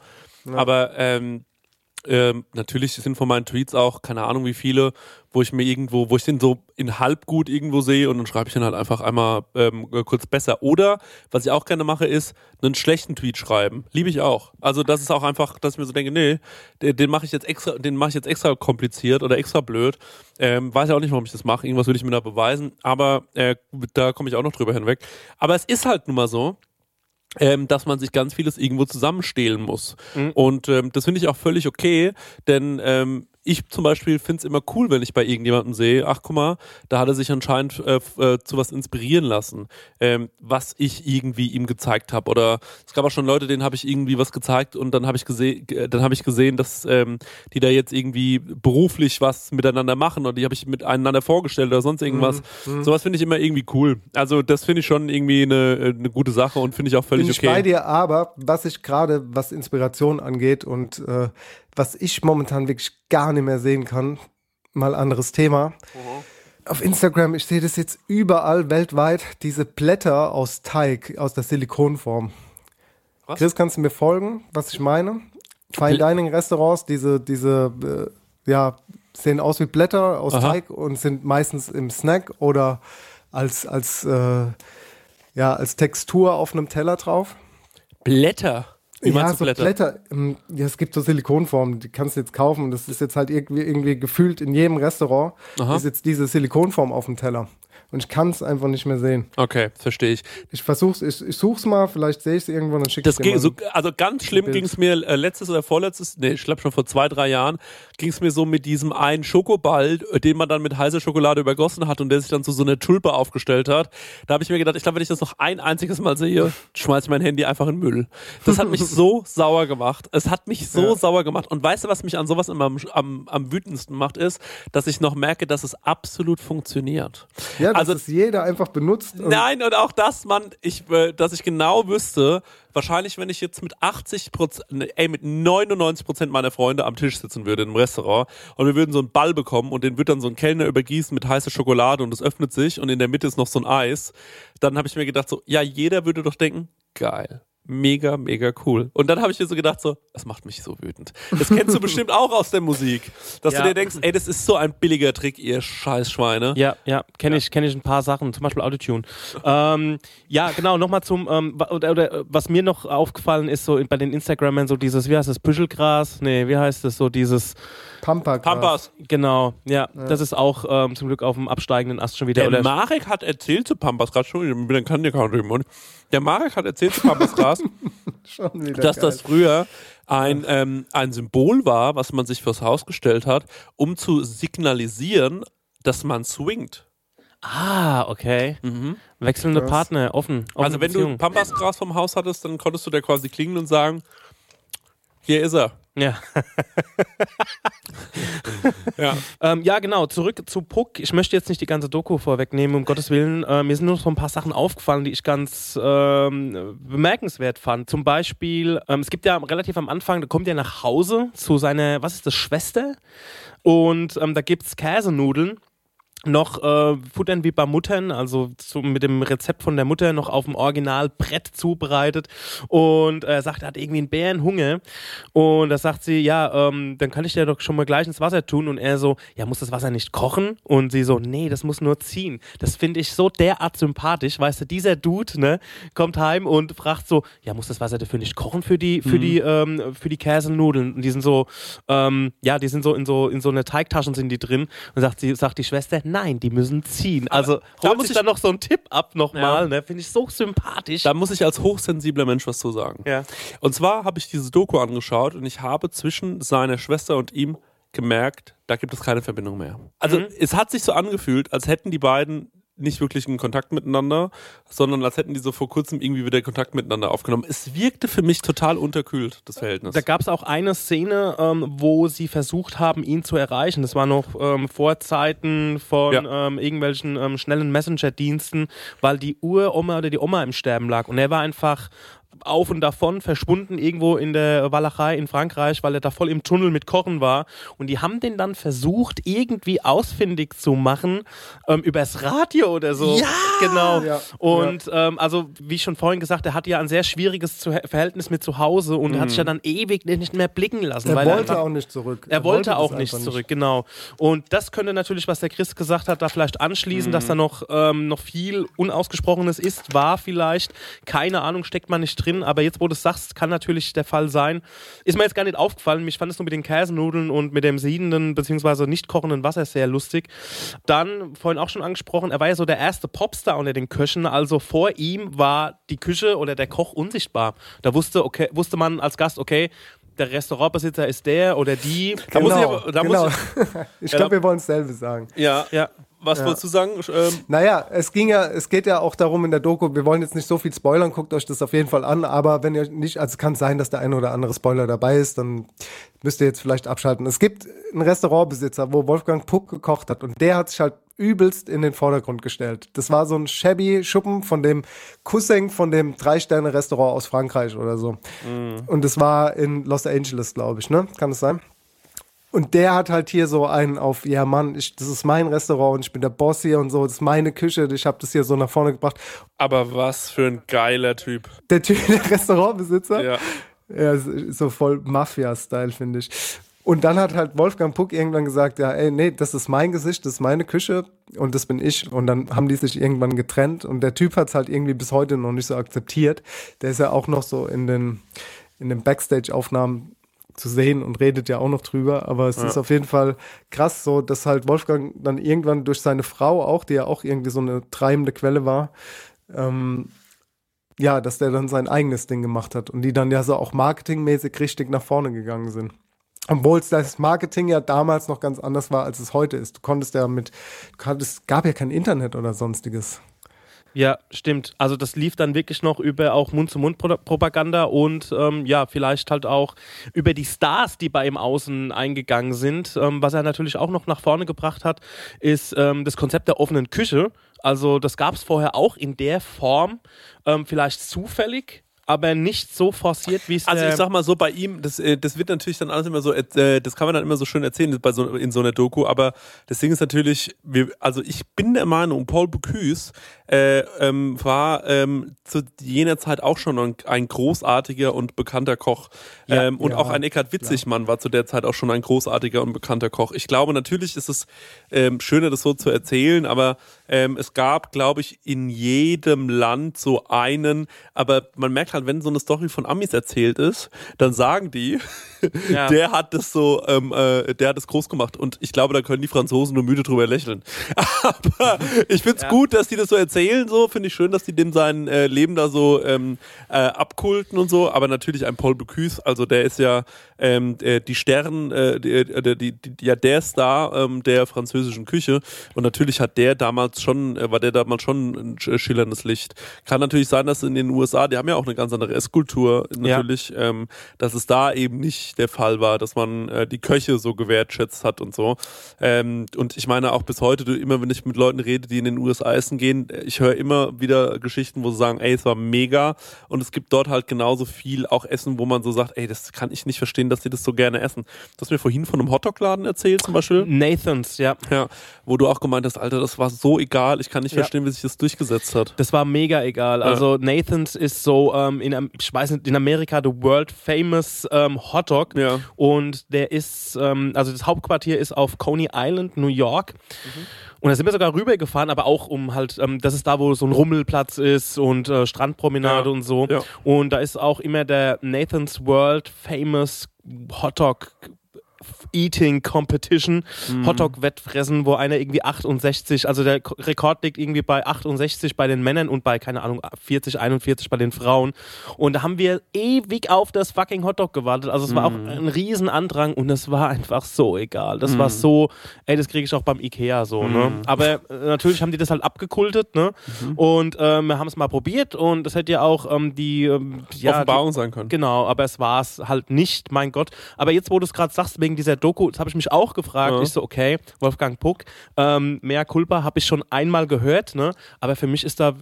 Aber ähm, ähm, natürlich sind von meinen Tweets auch, keine Ahnung wie viele, wo ich mir irgendwo, wo ich den so in halb gut irgendwo sehe und dann schreibe ich den halt einfach einmal ähm, kurz besser. Oder, was ich auch gerne mache, ist einen schlechten Tweet schreiben. Liebe ich auch. Also das ist auch einfach, dass ich mir so denke, nee, den, den mache ich jetzt extra, den mache ich jetzt extra kompliziert oder extra blöd. Ähm, weiß ja auch nicht, warum ich das mache. Irgendwas will ich mir da beweisen. Aber äh, da komme ich auch noch drüber hinweg. Aber es ist halt nun mal so, ähm, dass man sich ganz vieles irgendwo zusammenstehlen muss. Mhm. Und ähm, das finde ich auch völlig okay, denn ähm, ich zum Beispiel finde es immer cool, wenn ich bei irgendjemandem sehe, ach guck mal, da hat er sich anscheinend äh, äh, zu was inspirieren lassen, ähm, was ich irgendwie ihm gezeigt habe. Oder es gab auch schon Leute, denen habe ich irgendwie was gezeigt und dann habe ich gesehen, dann habe ich gesehen, dass ähm, die da jetzt irgendwie beruflich was miteinander machen oder die habe ich miteinander vorgestellt oder sonst irgendwas. Mhm. mhm. Sowas finde ich immer irgendwie cool. Also das finde ich schon irgendwie eine, eine gute Sache und finde ich auch völlig Bin ich okay. bei dir, aber was ich gerade, was Inspiration angeht und äh, was ich momentan wirklich gar nicht mehr sehen kann, mal anderes Thema. Mhm. Auf Instagram, ich sehe das jetzt überall weltweit, diese Blätter aus Teig, aus der Silikonform. Was? Chris, kannst du mir folgen, was ich meine? Fine Dining Restaurants, diese, diese, äh, ja, sehen aus wie Blätter aus Aha. Teig und sind meistens im Snack oder als, als, äh, ja, als Textur auf einem Teller drauf. Blätter? Wie ja, so Blätter? Blätter ähm, ja, es gibt so Silikonformen, die kannst du jetzt kaufen. Das ist jetzt halt irgendwie, irgendwie gefühlt in jedem Restaurant Aha. ist jetzt diese Silikonform auf dem Teller und ich kann es einfach nicht mehr sehen. Okay, verstehe ich. Ich versuch's, ich, ich such's mal, vielleicht sehe ich es irgendwann und schicke es dir so, Also ganz schlimm ging es mir äh, letztes oder vorletztes, nee, ich glaube schon vor zwei, drei Jahren, ging es mir so mit diesem einen Schokoball, äh, den man dann mit heißer Schokolade übergossen hat und der sich dann zu so einer Tulpe aufgestellt hat. Da habe ich mir gedacht, ich glaube, wenn ich das noch ein einziges Mal sehe, schmeiß ich mein Handy einfach in Müll. Das hat mich so sauer gemacht. Es hat mich so ja. sauer gemacht. Und weißt du, was mich an sowas immer am, am, am wütendsten macht, ist, dass ich noch merke, dass es absolut funktioniert. Ja, also, es jeder einfach benutzt. Und Nein, und auch das, man, ich, äh, dass ich genau wüsste, wahrscheinlich, wenn ich jetzt mit 80 Prozent, ne, ey, mit 99 Prozent meiner Freunde am Tisch sitzen würde einem Restaurant und wir würden so einen Ball bekommen und den wird dann so ein Kellner übergießen mit heißer Schokolade und es öffnet sich und in der Mitte ist noch so ein Eis, dann habe ich mir gedacht so, ja, jeder würde doch denken, geil mega, mega cool. Und dann habe ich mir so gedacht, so, das macht mich so wütend. Das kennst du bestimmt auch aus der Musik. Dass ja. du dir denkst, ey, das ist so ein billiger Trick, ihr Scheißschweine. Ja, ja, kenne ich, kenne ich ein paar Sachen, zum Beispiel Autotune. ähm, ja, genau, nochmal zum, ähm, oder, oder, was mir noch aufgefallen ist, so bei den Instagramern, so dieses, wie heißt das, Büschelgras? Nee, wie heißt das, so dieses Pampa Pampas. Genau, ja, ja, Das ist auch ähm, zum Glück auf dem absteigenden Ast schon wieder. Der Marek hat erzählt zu Pampas, gerade schon, ich bin kann dir Der Marek hat erzählt zu Pampas Gras, dass geil. das früher ein, ähm, ein Symbol war, was man sich fürs Haus gestellt hat, um zu signalisieren, dass man swingt. Ah, okay. Mhm. Wechselnde Krass. Partner, offen. Also wenn Beziehung. du Pampasgras vom Haus hattest, dann konntest du der quasi klingeln und sagen, hier ist er. Ja. ja. Ähm, ja, genau. Zurück zu Puck. Ich möchte jetzt nicht die ganze Doku vorwegnehmen, um Gottes Willen. Äh, mir sind nur so ein paar Sachen aufgefallen, die ich ganz ähm, bemerkenswert fand. Zum Beispiel, ähm, es gibt ja relativ am Anfang, da kommt er nach Hause zu seiner, was ist das, Schwester? Und ähm, da gibt es Käsenudeln noch äh, futtern wie bei Muttern, also so mit dem Rezept von der Mutter noch auf dem Originalbrett zubereitet und er äh, sagt, er hat irgendwie einen Bärenhunger und da sagt sie, ja, ähm, dann kann ich dir doch schon mal gleich ins Wasser tun und er so, ja, muss das Wasser nicht kochen? Und sie so, nee, das muss nur ziehen. Das finde ich so derart sympathisch, weißt du, dieser Dude, ne, kommt heim und fragt so, ja, muss das Wasser dafür nicht kochen für die, für mhm. die, ähm, für die Käsenudeln? Und die sind so, ähm, ja, die sind so in so in so eine Teigtaschen sind die drin und sagt sie, sagt die Schwester, nein, die müssen ziehen. Also da muss ich dann noch so einen Tipp ab nochmal, ja. ne? Finde ich so sympathisch. Da muss ich als hochsensibler Mensch was zu sagen. Ja. Und zwar habe ich diese Doku angeschaut und ich habe zwischen seiner Schwester und ihm gemerkt, da gibt es keine Verbindung mehr. Also mhm. es hat sich so angefühlt, als hätten die beiden nicht wirklich einen Kontakt miteinander, sondern als hätten die so vor kurzem irgendwie wieder Kontakt miteinander aufgenommen. Es wirkte für mich total unterkühlt, das Verhältnis. Da gab es auch eine Szene, ähm, wo sie versucht haben, ihn zu erreichen. Das war noch ähm, vor Zeiten von ja. ähm, irgendwelchen ähm, schnellen Messenger-Diensten, weil die Uroma oder die Oma im Sterben lag. Und er war einfach auf und davon, verschwunden irgendwo in der Walachei in Frankreich, weil er da voll im Tunnel mit Kochen war. Und die haben den dann versucht, irgendwie ausfindig zu machen, ähm, übers Radio oder so. Ja! Genau. Ja. Und Ähm, also, wie schon vorhin gesagt, er hatte ja ein sehr schwieriges Verhältnis mit zu Hause und hat sich ja dann ewig nicht mehr blicken lassen. Er wollte einfach- auch nicht zurück. er wollte das auch nicht zurück, genau. Und das könnte natürlich, was der Chris gesagt hat, da vielleicht anschließen, dass da noch, ähm, noch viel Unausgesprochenes ist, war vielleicht, keine Ahnung, steckt man nicht drin, aber jetzt, wo du es sagst, kann natürlich der Fall sein. Ist mir jetzt gar nicht aufgefallen, mich fand es nur mit den Käsenudeln und mit dem siedenden bzw. nicht kochenden Wasser sehr lustig. Dann, vorhin auch schon angesprochen, er war ja so der erste Popstar unter den Köchen, also vor ihm war die Küche oder der Koch unsichtbar. Da wusste, okay, wusste man als Gast, okay, der Restaurantbesitzer ist der oder die. Da muss ich Genau, aber, da genau. muss ich Ja, glaube, da- wir wollen dasselbe sagen. ich, ja, Ja. was Ja. wolltest du sagen? Ähm, Naja, es ging ja, es geht ja auch darum in der Doku, wir wollen jetzt nicht so viel spoilern, guckt euch das auf jeden Fall an, aber wenn ihr nicht, also es kann sein, dass der eine oder andere Spoiler dabei ist, dann müsst ihr jetzt vielleicht abschalten. Es gibt einen Restaurantbesitzer, wo Wolfgang Puck gekocht hat und der hat sich halt übelst in den Vordergrund gestellt. Das war so ein shabby Schuppen von dem Cousin von dem Drei-Sterne-Restaurant aus Frankreich oder so. Und das war in Los Angeles, glaube ich, ne? Kann es sein? Und der hat halt hier so einen auf, ja Mann, ich, das ist mein Restaurant und ich bin der Boss hier und so, das ist meine Küche, ich habe das hier so nach vorne gebracht. aber was für ein geiler Typ. Der Typ, der Restaurantbesitzer, Ja. ja, so voll Mafia-Style, finde ich. Und dann hat halt Wolfgang Puck irgendwann gesagt, ja, ey, nee, das ist mein Gesicht, das ist meine Küche und das bin ich. Und dann haben die sich irgendwann getrennt und der Typ hat es halt irgendwie bis heute noch nicht so akzeptiert. Der ist ja auch noch so in den, in den Backstage-Aufnahmen zu sehen und redet ja auch noch drüber, aber es ist auf jeden Fall krass so, dass halt Wolfgang dann irgendwann durch seine Frau auch, die ja auch irgendwie so eine treibende Quelle war, ähm, ja, dass der dann sein eigenes Ding gemacht hat und die dann ja so auch marketingmäßig richtig nach vorne gegangen sind. Obwohl es das Marketing ja damals noch ganz anders war, als es heute ist. Du konntest ja mit, konntest, gab ja kein Internet oder sonstiges. Ja, stimmt. Also das lief dann wirklich noch über auch Mund-zu-Mund-Propaganda und ähm, ja, vielleicht halt auch über die Stars, die bei ihm außen eingegangen sind. Ähm, was er natürlich auch noch nach vorne gebracht hat, ist ähm, das Konzept der offenen Küche. Also das gab es vorher auch in der Form, ähm, vielleicht zufällig, aber nicht so forciert, wie es Also ich sag mal so, bei ihm, das, äh, das wird natürlich dann alles immer so, äh, das kann man dann immer so schön erzählen bei so, in so einer Doku, aber das Ding ist natürlich, wir, also ich bin der Meinung, Paul Bocuse äh, ähm, war ähm, zu jener Zeit auch schon ein, ein großartiger und bekannter Koch. Ja. ähm, und Ja, auch ein Eckhard Witzigmann war zu der Zeit auch schon ein großartiger und bekannter Koch. Ich glaube, natürlich ist es ähm, schöner, das so zu erzählen, aber ähm, es gab, glaube ich, in jedem Land so einen, aber man merkt halt, wenn so eine Story von Amis erzählt ist, dann sagen die, Ja. der hat das so, ähm, äh, der hat es groß gemacht und ich glaube, da können die Franzosen nur müde drüber lächeln. Aber ich find's Ja. gut, dass die das so erzählen, so finde ich schön, dass die dem sein äh, Leben da so ähm, äh, abkulten und so, aber natürlich ein Paul Bocuse, also der ist ja ähm, äh, die Stern, äh, die, äh, die, die, ja der Star ähm, der französischen Küche und natürlich hat der damals schon, äh, war der damals schon ein sch- schillerndes Licht. Kann natürlich sein, dass in den USA, die haben ja auch eine ganz andere Esskultur Ja. natürlich, ähm, dass es da eben nicht der Fall war, dass man äh, die Köche so gewertschätzt hat und so. Ähm, und ich meine auch bis heute, du, immer wenn ich mit Leuten rede, die in den USA essen gehen, äh, ich höre immer wieder Geschichten, wo sie sagen, ey, es war mega und es gibt dort halt genauso viel auch Essen, wo man so sagt, ey, das kann ich nicht verstehen, dass die das so gerne essen. Du hast mir vorhin von einem Hotdog-Laden erzählt zum Beispiel. Nathans, ja. Ja, wo du auch gemeint hast, Alter, das war so egal, ich kann nicht Ja. verstehen, wie sich das durchgesetzt hat. Das war mega egal. Also Nathans ist so ähm, in, ich weiß nicht, in Amerika the world famous ähm, Hotdog. Ja. Und der ist, ähm, also das Hauptquartier ist auf Coney Island, New York. Und da sind wir sogar rübergefahren, aber auch um halt, ähm, das ist da, wo so ein Rummelplatz ist und äh, Strandpromenade Ja. und so. Ja. Und da ist auch immer der Nathan's World famous Hotdog Eating Competition, Mhm. Hotdog-Wettfressen, wo einer irgendwie 68, also der Ko- Rekord liegt irgendwie bei 68 bei den Männern und bei, keine Ahnung, 40, 41 bei den Frauen. Und da haben wir ewig auf das fucking Hotdog gewartet. Also es war Mhm. auch ein Riesenandrang und es war einfach so egal. Das war so, ey, das kriege ich auch beim Ikea so, ne? Mhm. Aber äh, natürlich haben die das halt abgekultet, ne? Und ähm, wir haben es mal probiert und das hätte ja auch ähm, die, ähm, ja, Offenbarung sein können. Genau, aber es war es halt nicht, mein Gott. Aber jetzt, wo du es gerade sagst, wegen dieser Doku, das habe ich mich auch gefragt. Ja. Ich so, okay, Wolfgang Puck, ähm, mehr Culpa habe ich schon einmal gehört, ne? Aber für mich ist da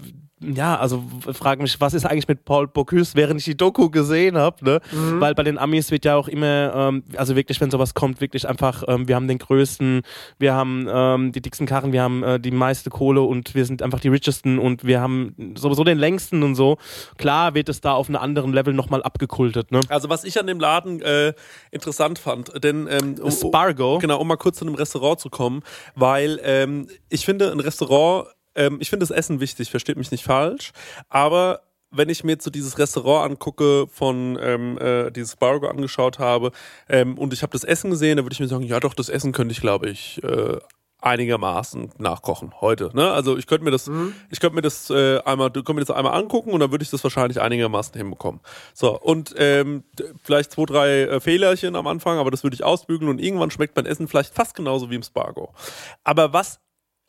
ja, also frage mich, was ist eigentlich mit Paul Bocuse, während ich die Doku gesehen habe, ne? Mhm. Weil bei den Amis wird ja auch immer, ähm, also wirklich, wenn sowas kommt, wirklich einfach, ähm, wir haben den größten, wir haben ähm, die dicksten Karren, wir haben äh, die meiste Kohle und wir sind einfach die richesten und wir haben sowieso den längsten und so. Klar wird es da auf einem anderen Level nochmal abgekultet, ne? Also was ich an dem Laden äh, interessant fand, denn ähm, um, Spargo. Genau, um mal kurz zu einem Restaurant zu kommen, weil ähm, ich finde, ein Restaurant ähm, ich finde das Essen wichtig, versteht mich nicht falsch, aber wenn ich mir jetzt so dieses Restaurant angucke, von ähm, äh, dieses Bargo angeschaut habe ähm, und ich habe das Essen gesehen, dann würde ich mir sagen, ja doch, das Essen könnte ich, glaube ich, äh, einigermaßen nachkochen heute. Ne? Also ich könnte mir das, mhm. ich könnte mir das äh, einmal, du könntest mir das einmal angucken und dann würde ich das wahrscheinlich einigermaßen hinbekommen. So und ähm, vielleicht zwei, drei äh, Fehlerchen am Anfang, aber das würde ich ausbügeln und irgendwann schmeckt mein Essen vielleicht fast genauso wie im Spargo. Aber was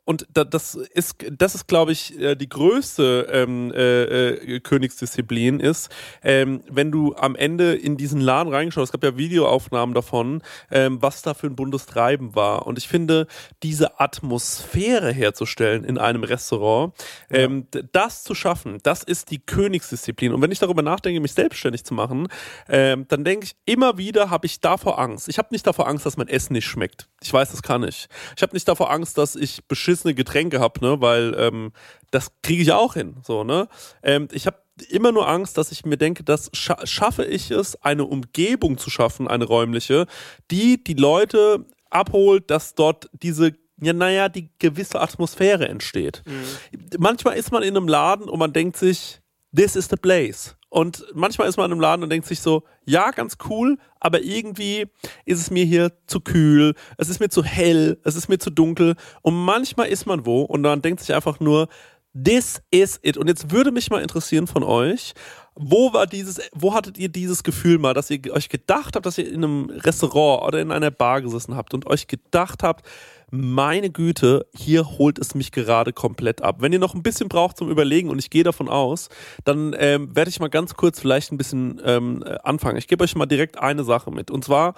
und das ist, das ist, glaube ich, äh, die größte ähm, äh, äh, Königsdisziplin ist, ähm, wenn du am Ende in diesen Laden reingeschaut, es gab ja Videoaufnahmen davon, ähm, was da für ein buntes Treiben war. Und ich finde, diese Atmosphäre herzustellen in einem Restaurant, ähm, ja. das zu schaffen, das ist die Königsdisziplin. Und wenn ich darüber nachdenke, mich selbstständig zu machen, ähm, dann denke ich immer wieder, habe ich davor Angst. Ich habe nicht davor Angst, dass mein Essen nicht schmeckt. Ich weiß, das kann ich. Ich habe nicht davor Angst, dass ich beschissen beschissene Getränke habe, ne? Weil ähm, das kriege ich auch hin. So, ne? Ähm, ich habe immer nur Angst, dass ich mir denke, das scha schaffe ich es, eine Umgebung zu schaffen, eine räumliche, die die Leute abholt, dass dort diese ja, naja, die gewisse Atmosphäre entsteht. Mhm. Manchmal ist man in einem Laden und man denkt sich, this is the place. Und manchmal ist man im Laden und denkt sich so, ja, ganz cool, aber irgendwie ist es mir hier zu kühl, es ist mir zu hell, es ist mir zu dunkel. Und manchmal ist man wo und dann denkt sich einfach nur, this is it. Und jetzt würde mich mal interessieren von euch, wo war dieses, wo hattet ihr dieses Gefühl mal, dass ihr euch gedacht habt, dass ihr in einem Restaurant oder in einer Bar gesessen habt und euch gedacht habt, meine Güte, hier holt es mich gerade komplett ab. Wenn ihr noch ein bisschen braucht zum Überlegen und ich gehe davon aus, dann ähm, werde ich mal ganz kurz vielleicht ein bisschen ähm, anfangen. Ich gebe euch mal direkt eine Sache mit. Und zwar,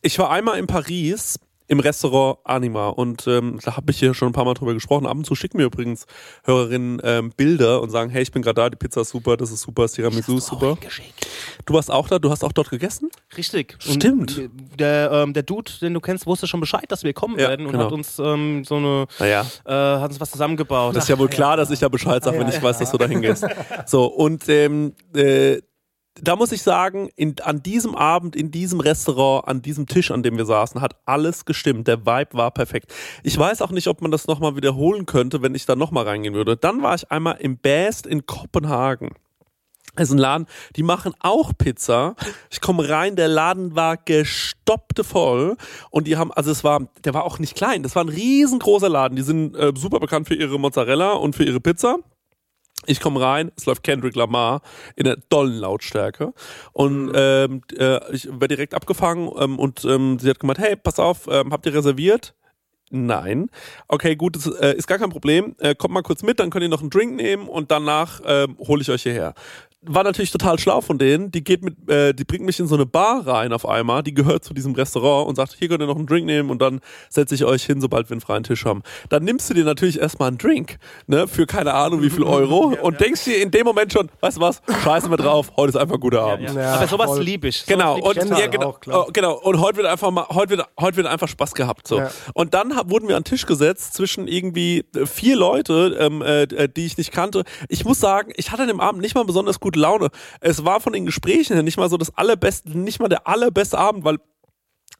ich war einmal in Paris im Restaurant Anima. Und ähm, da habe ich hier schon ein paar Mal drüber gesprochen. Ab und zu schicken mir übrigens Hörerinnen ähm, Bilder und sagen, hey, ich bin gerade da, die Pizza ist super, das ist super, das Tiramisu ist super. Du warst auch da, du hast auch dort gegessen? Richtig. Stimmt. Und der, ähm, der Dude, den du kennst, wusste schon Bescheid, dass wir kommen ja, werden und genau. hat uns ähm, so eine, naja. äh, hat uns was zusammengebaut. Das ist ja wohl klar, dass ich ja Bescheid sage, wenn ich weiß, dass du da hingehst. So, und ähm, äh, da muss ich sagen, in, an diesem Abend, in diesem Restaurant, an diesem Tisch, an dem wir saßen, hat alles gestimmt. Der Vibe war perfekt. Ich weiß auch nicht, ob man das nochmal wiederholen könnte, wenn ich da nochmal reingehen würde. Dann war ich einmal im Best in Kopenhagen. Das ist ein Laden, die machen auch Pizza. Ich komme rein, der Laden war gestoppte voll und die haben, also es war, der war auch nicht klein, das war ein riesengroßer Laden. Die sind äh, super bekannt für ihre Mozzarella und für ihre Pizza. Ich komme rein, es läuft Kendrick Lamar in der dollen Lautstärke und mhm. ähm, äh, ich werde direkt abgefangen ähm, und ähm, sie hat gemeint, hey, pass auf, ähm, habt ihr reserviert? Nein. Okay, gut, das äh, ist gar kein Problem. Äh, kommt mal kurz mit, dann könnt ihr noch einen Drink nehmen und danach äh, hole ich euch hierher war natürlich total schlau von denen. Die geht mit, äh, die bringt mich in so eine Bar rein auf einmal, die gehört zu diesem Restaurant und sagt, hier könnt ihr noch einen Drink nehmen und dann setze ich euch hin, sobald wir einen freien Tisch haben. Dann nimmst du dir natürlich erstmal einen Drink, ne, für keine Ahnung wie viel Euro ja, und ja. denkst dir in dem Moment schon, weißt du was, scheißen wir drauf, heute ist einfach ein guter Abend. Ja, Aber sowas liebe ich. Genau, lieb ich und, ja, genau, auch, oh, genau, und heute wird einfach mal, heute wird, heute wird einfach Spaß gehabt, so. Und dann hab, wurden wir an den Tisch gesetzt zwischen irgendwie äh, vier Leute, ähm, äh, die ich nicht kannte. Ich muss sagen, ich hatte an dem Abend nicht mal besonders gute Laune es war von den Gesprächen her nicht mal so das allerbeste, nicht mal der allerbeste Abend, weil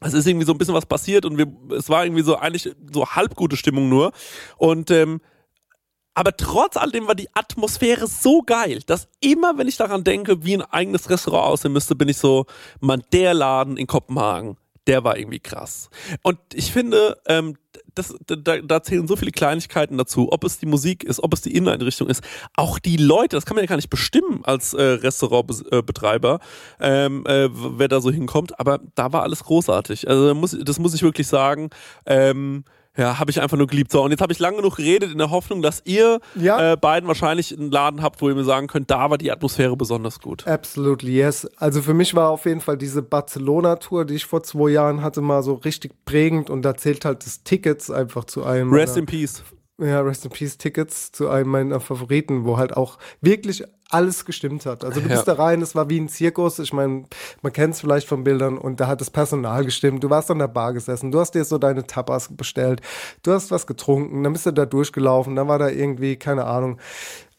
es ist irgendwie so ein bisschen was passiert und wir, es war irgendwie so eigentlich so halb gute Stimmung nur. Und ähm, aber trotz alledem war die Atmosphäre so geil, dass immer, wenn ich daran denke, wie ein eigenes Restaurant aussehen müsste, bin ich so, man, der Laden in Kopenhagen, der war irgendwie krass. Und ich finde, ähm, das, da, da zählen so viele Kleinigkeiten dazu, ob es die Musik ist, ob es die Inneneinrichtung ist, auch die Leute, das kann man ja gar nicht bestimmen als äh, Restaurantbetreiber, ähm, äh, wer da so hinkommt, aber da war alles großartig. Also muss, das muss ich wirklich sagen. Ähm, ja, habe ich einfach nur geliebt. So, und jetzt habe ich lange genug geredet in der Hoffnung, dass ihr ja. äh, beiden wahrscheinlich einen Laden habt, wo ihr mir sagen könnt, da war die Atmosphäre besonders gut. Absolutely, yes. Also für mich war auf jeden Fall diese Barcelona-Tour, die ich vor zwei Jahren hatte, mal so richtig prägend und da zählt halt das Tickets einfach zu einem. Rest in Peace. Ja, Rest in Peace Tickets zu einem meiner Favoriten, wo halt auch wirklich alles gestimmt hat. Also du Ja. bist da rein, es war wie ein Zirkus. Ich meine, man kennt es vielleicht von Bildern und da hat das Personal gestimmt. Du warst an der Bar gesessen, du hast dir so deine Tapas bestellt, du hast was getrunken, dann bist du da durchgelaufen, dann war da irgendwie, keine Ahnung,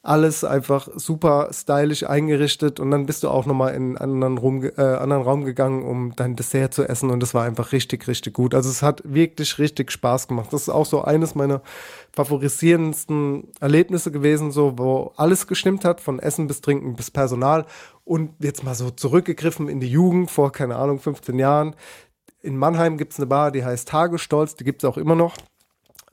alles einfach super stylisch eingerichtet und dann bist du auch nochmal in einen anderen, Rum, äh, anderen Raum gegangen, um dein Dessert zu essen und das war einfach richtig, richtig gut. Also es hat wirklich richtig Spaß gemacht. Das ist auch so eines meiner favorisierendsten Erlebnisse gewesen, so wo alles gestimmt hat, von Essen bis Trinken bis Personal und jetzt mal so zurückgegriffen in die Jugend vor, keine Ahnung, 15 Jahren. In Mannheim gibt es eine Bar, die heißt Tagestolz, die gibt es auch immer noch.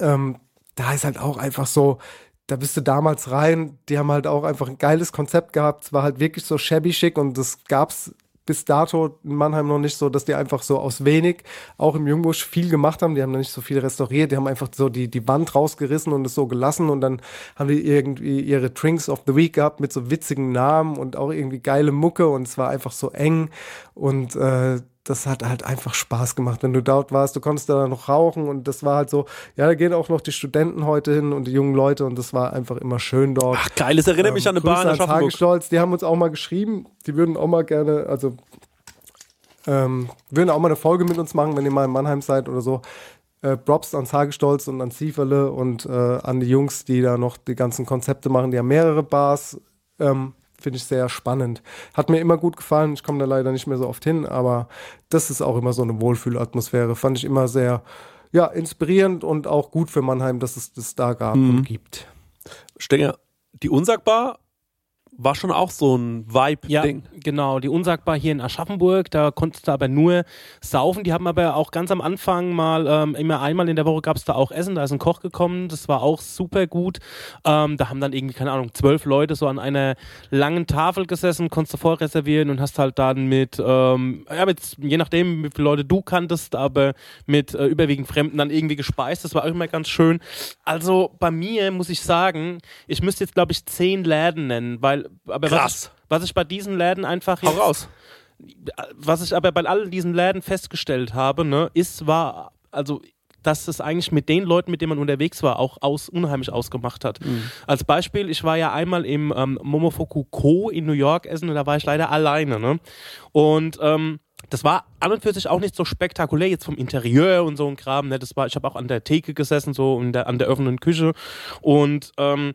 Ähm, da ist halt auch einfach so, da bist du damals rein, die haben halt auch einfach ein geiles Konzept gehabt. Es war halt wirklich so shabby schick und das gab's bis dato in Mannheim noch nicht so, dass die einfach so aus wenig, auch im Jungbusch, viel gemacht haben. Die haben da nicht so viel restauriert, die haben einfach so die, die Wand rausgerissen und es so gelassen und dann haben die irgendwie ihre Drinks of the Week gehabt mit so witzigen Namen und auch irgendwie geile Mucke und es war einfach so eng und äh, das hat halt einfach Spaß gemacht, wenn du dort warst. Du konntest da noch rauchen und das war halt so, ja, da gehen auch noch die Studenten heute hin und die jungen Leute und das war einfach immer schön dort. Ach, geil, das erinnert mich an eine in Grüße an Aschaffenburg. Tagesstolz, die haben uns auch mal geschrieben, die würden auch mal gerne, also ähm, würden auch mal eine Folge mit uns machen, wenn ihr mal in Mannheim seid oder so. Äh, Props an Hagestolz und an Zieferle und äh, an die Jungs, die da noch die ganzen Konzepte machen. Die haben mehrere Bars. Ähm, Finde ich sehr spannend. Hat mir immer gut gefallen. Ich komme da leider nicht mehr so oft hin, aber das ist auch immer so eine Wohlfühlatmosphäre. Fand ich immer sehr ja, inspirierend und auch gut für Mannheim, dass es das da gab Mhm. und gibt. Stenger, die Unsagbar war schon auch so ein Ja, Vibe-Ding. genau. Die Unsagbar hier in Aschaffenburg, da konntest du aber nur saufen. Die haben aber auch ganz am Anfang mal, ähm, immer einmal in der Woche gab es da auch Essen. Da ist ein Koch gekommen, das war auch super gut. Ähm, da haben dann irgendwie, keine Ahnung, zwölf Leute so an einer langen Tafel gesessen, konntest du vorreservieren und hast halt dann mit, ähm, ja, mit, je nachdem, wie viele Leute du kanntest, aber mit äh, überwiegend Fremden dann irgendwie gespeist. Das war auch immer ganz schön. Also bei mir muss ich sagen, ich müsste jetzt, glaube ich, zehn Läden nennen, weil, aber was Krass. ich, was ich bei diesen Läden einfach Hau jetzt- raus. was ich aber bei all diesen Läden festgestellt habe, ne, ist, war, also, dass es eigentlich mit den Leuten, mit denen man unterwegs war, auch aus, unheimlich ausgemacht hat. Als Beispiel, ich war ja einmal im ähm, Momofuku Co. in New York essen und da war ich leider alleine. Ne? Und ähm, das war an und für sich auch nicht so spektakulär jetzt vom Interieur und so ein Kram. Ne? Das war, ich habe auch an der Theke gesessen, so in der, an der offenen Küche. Und ähm,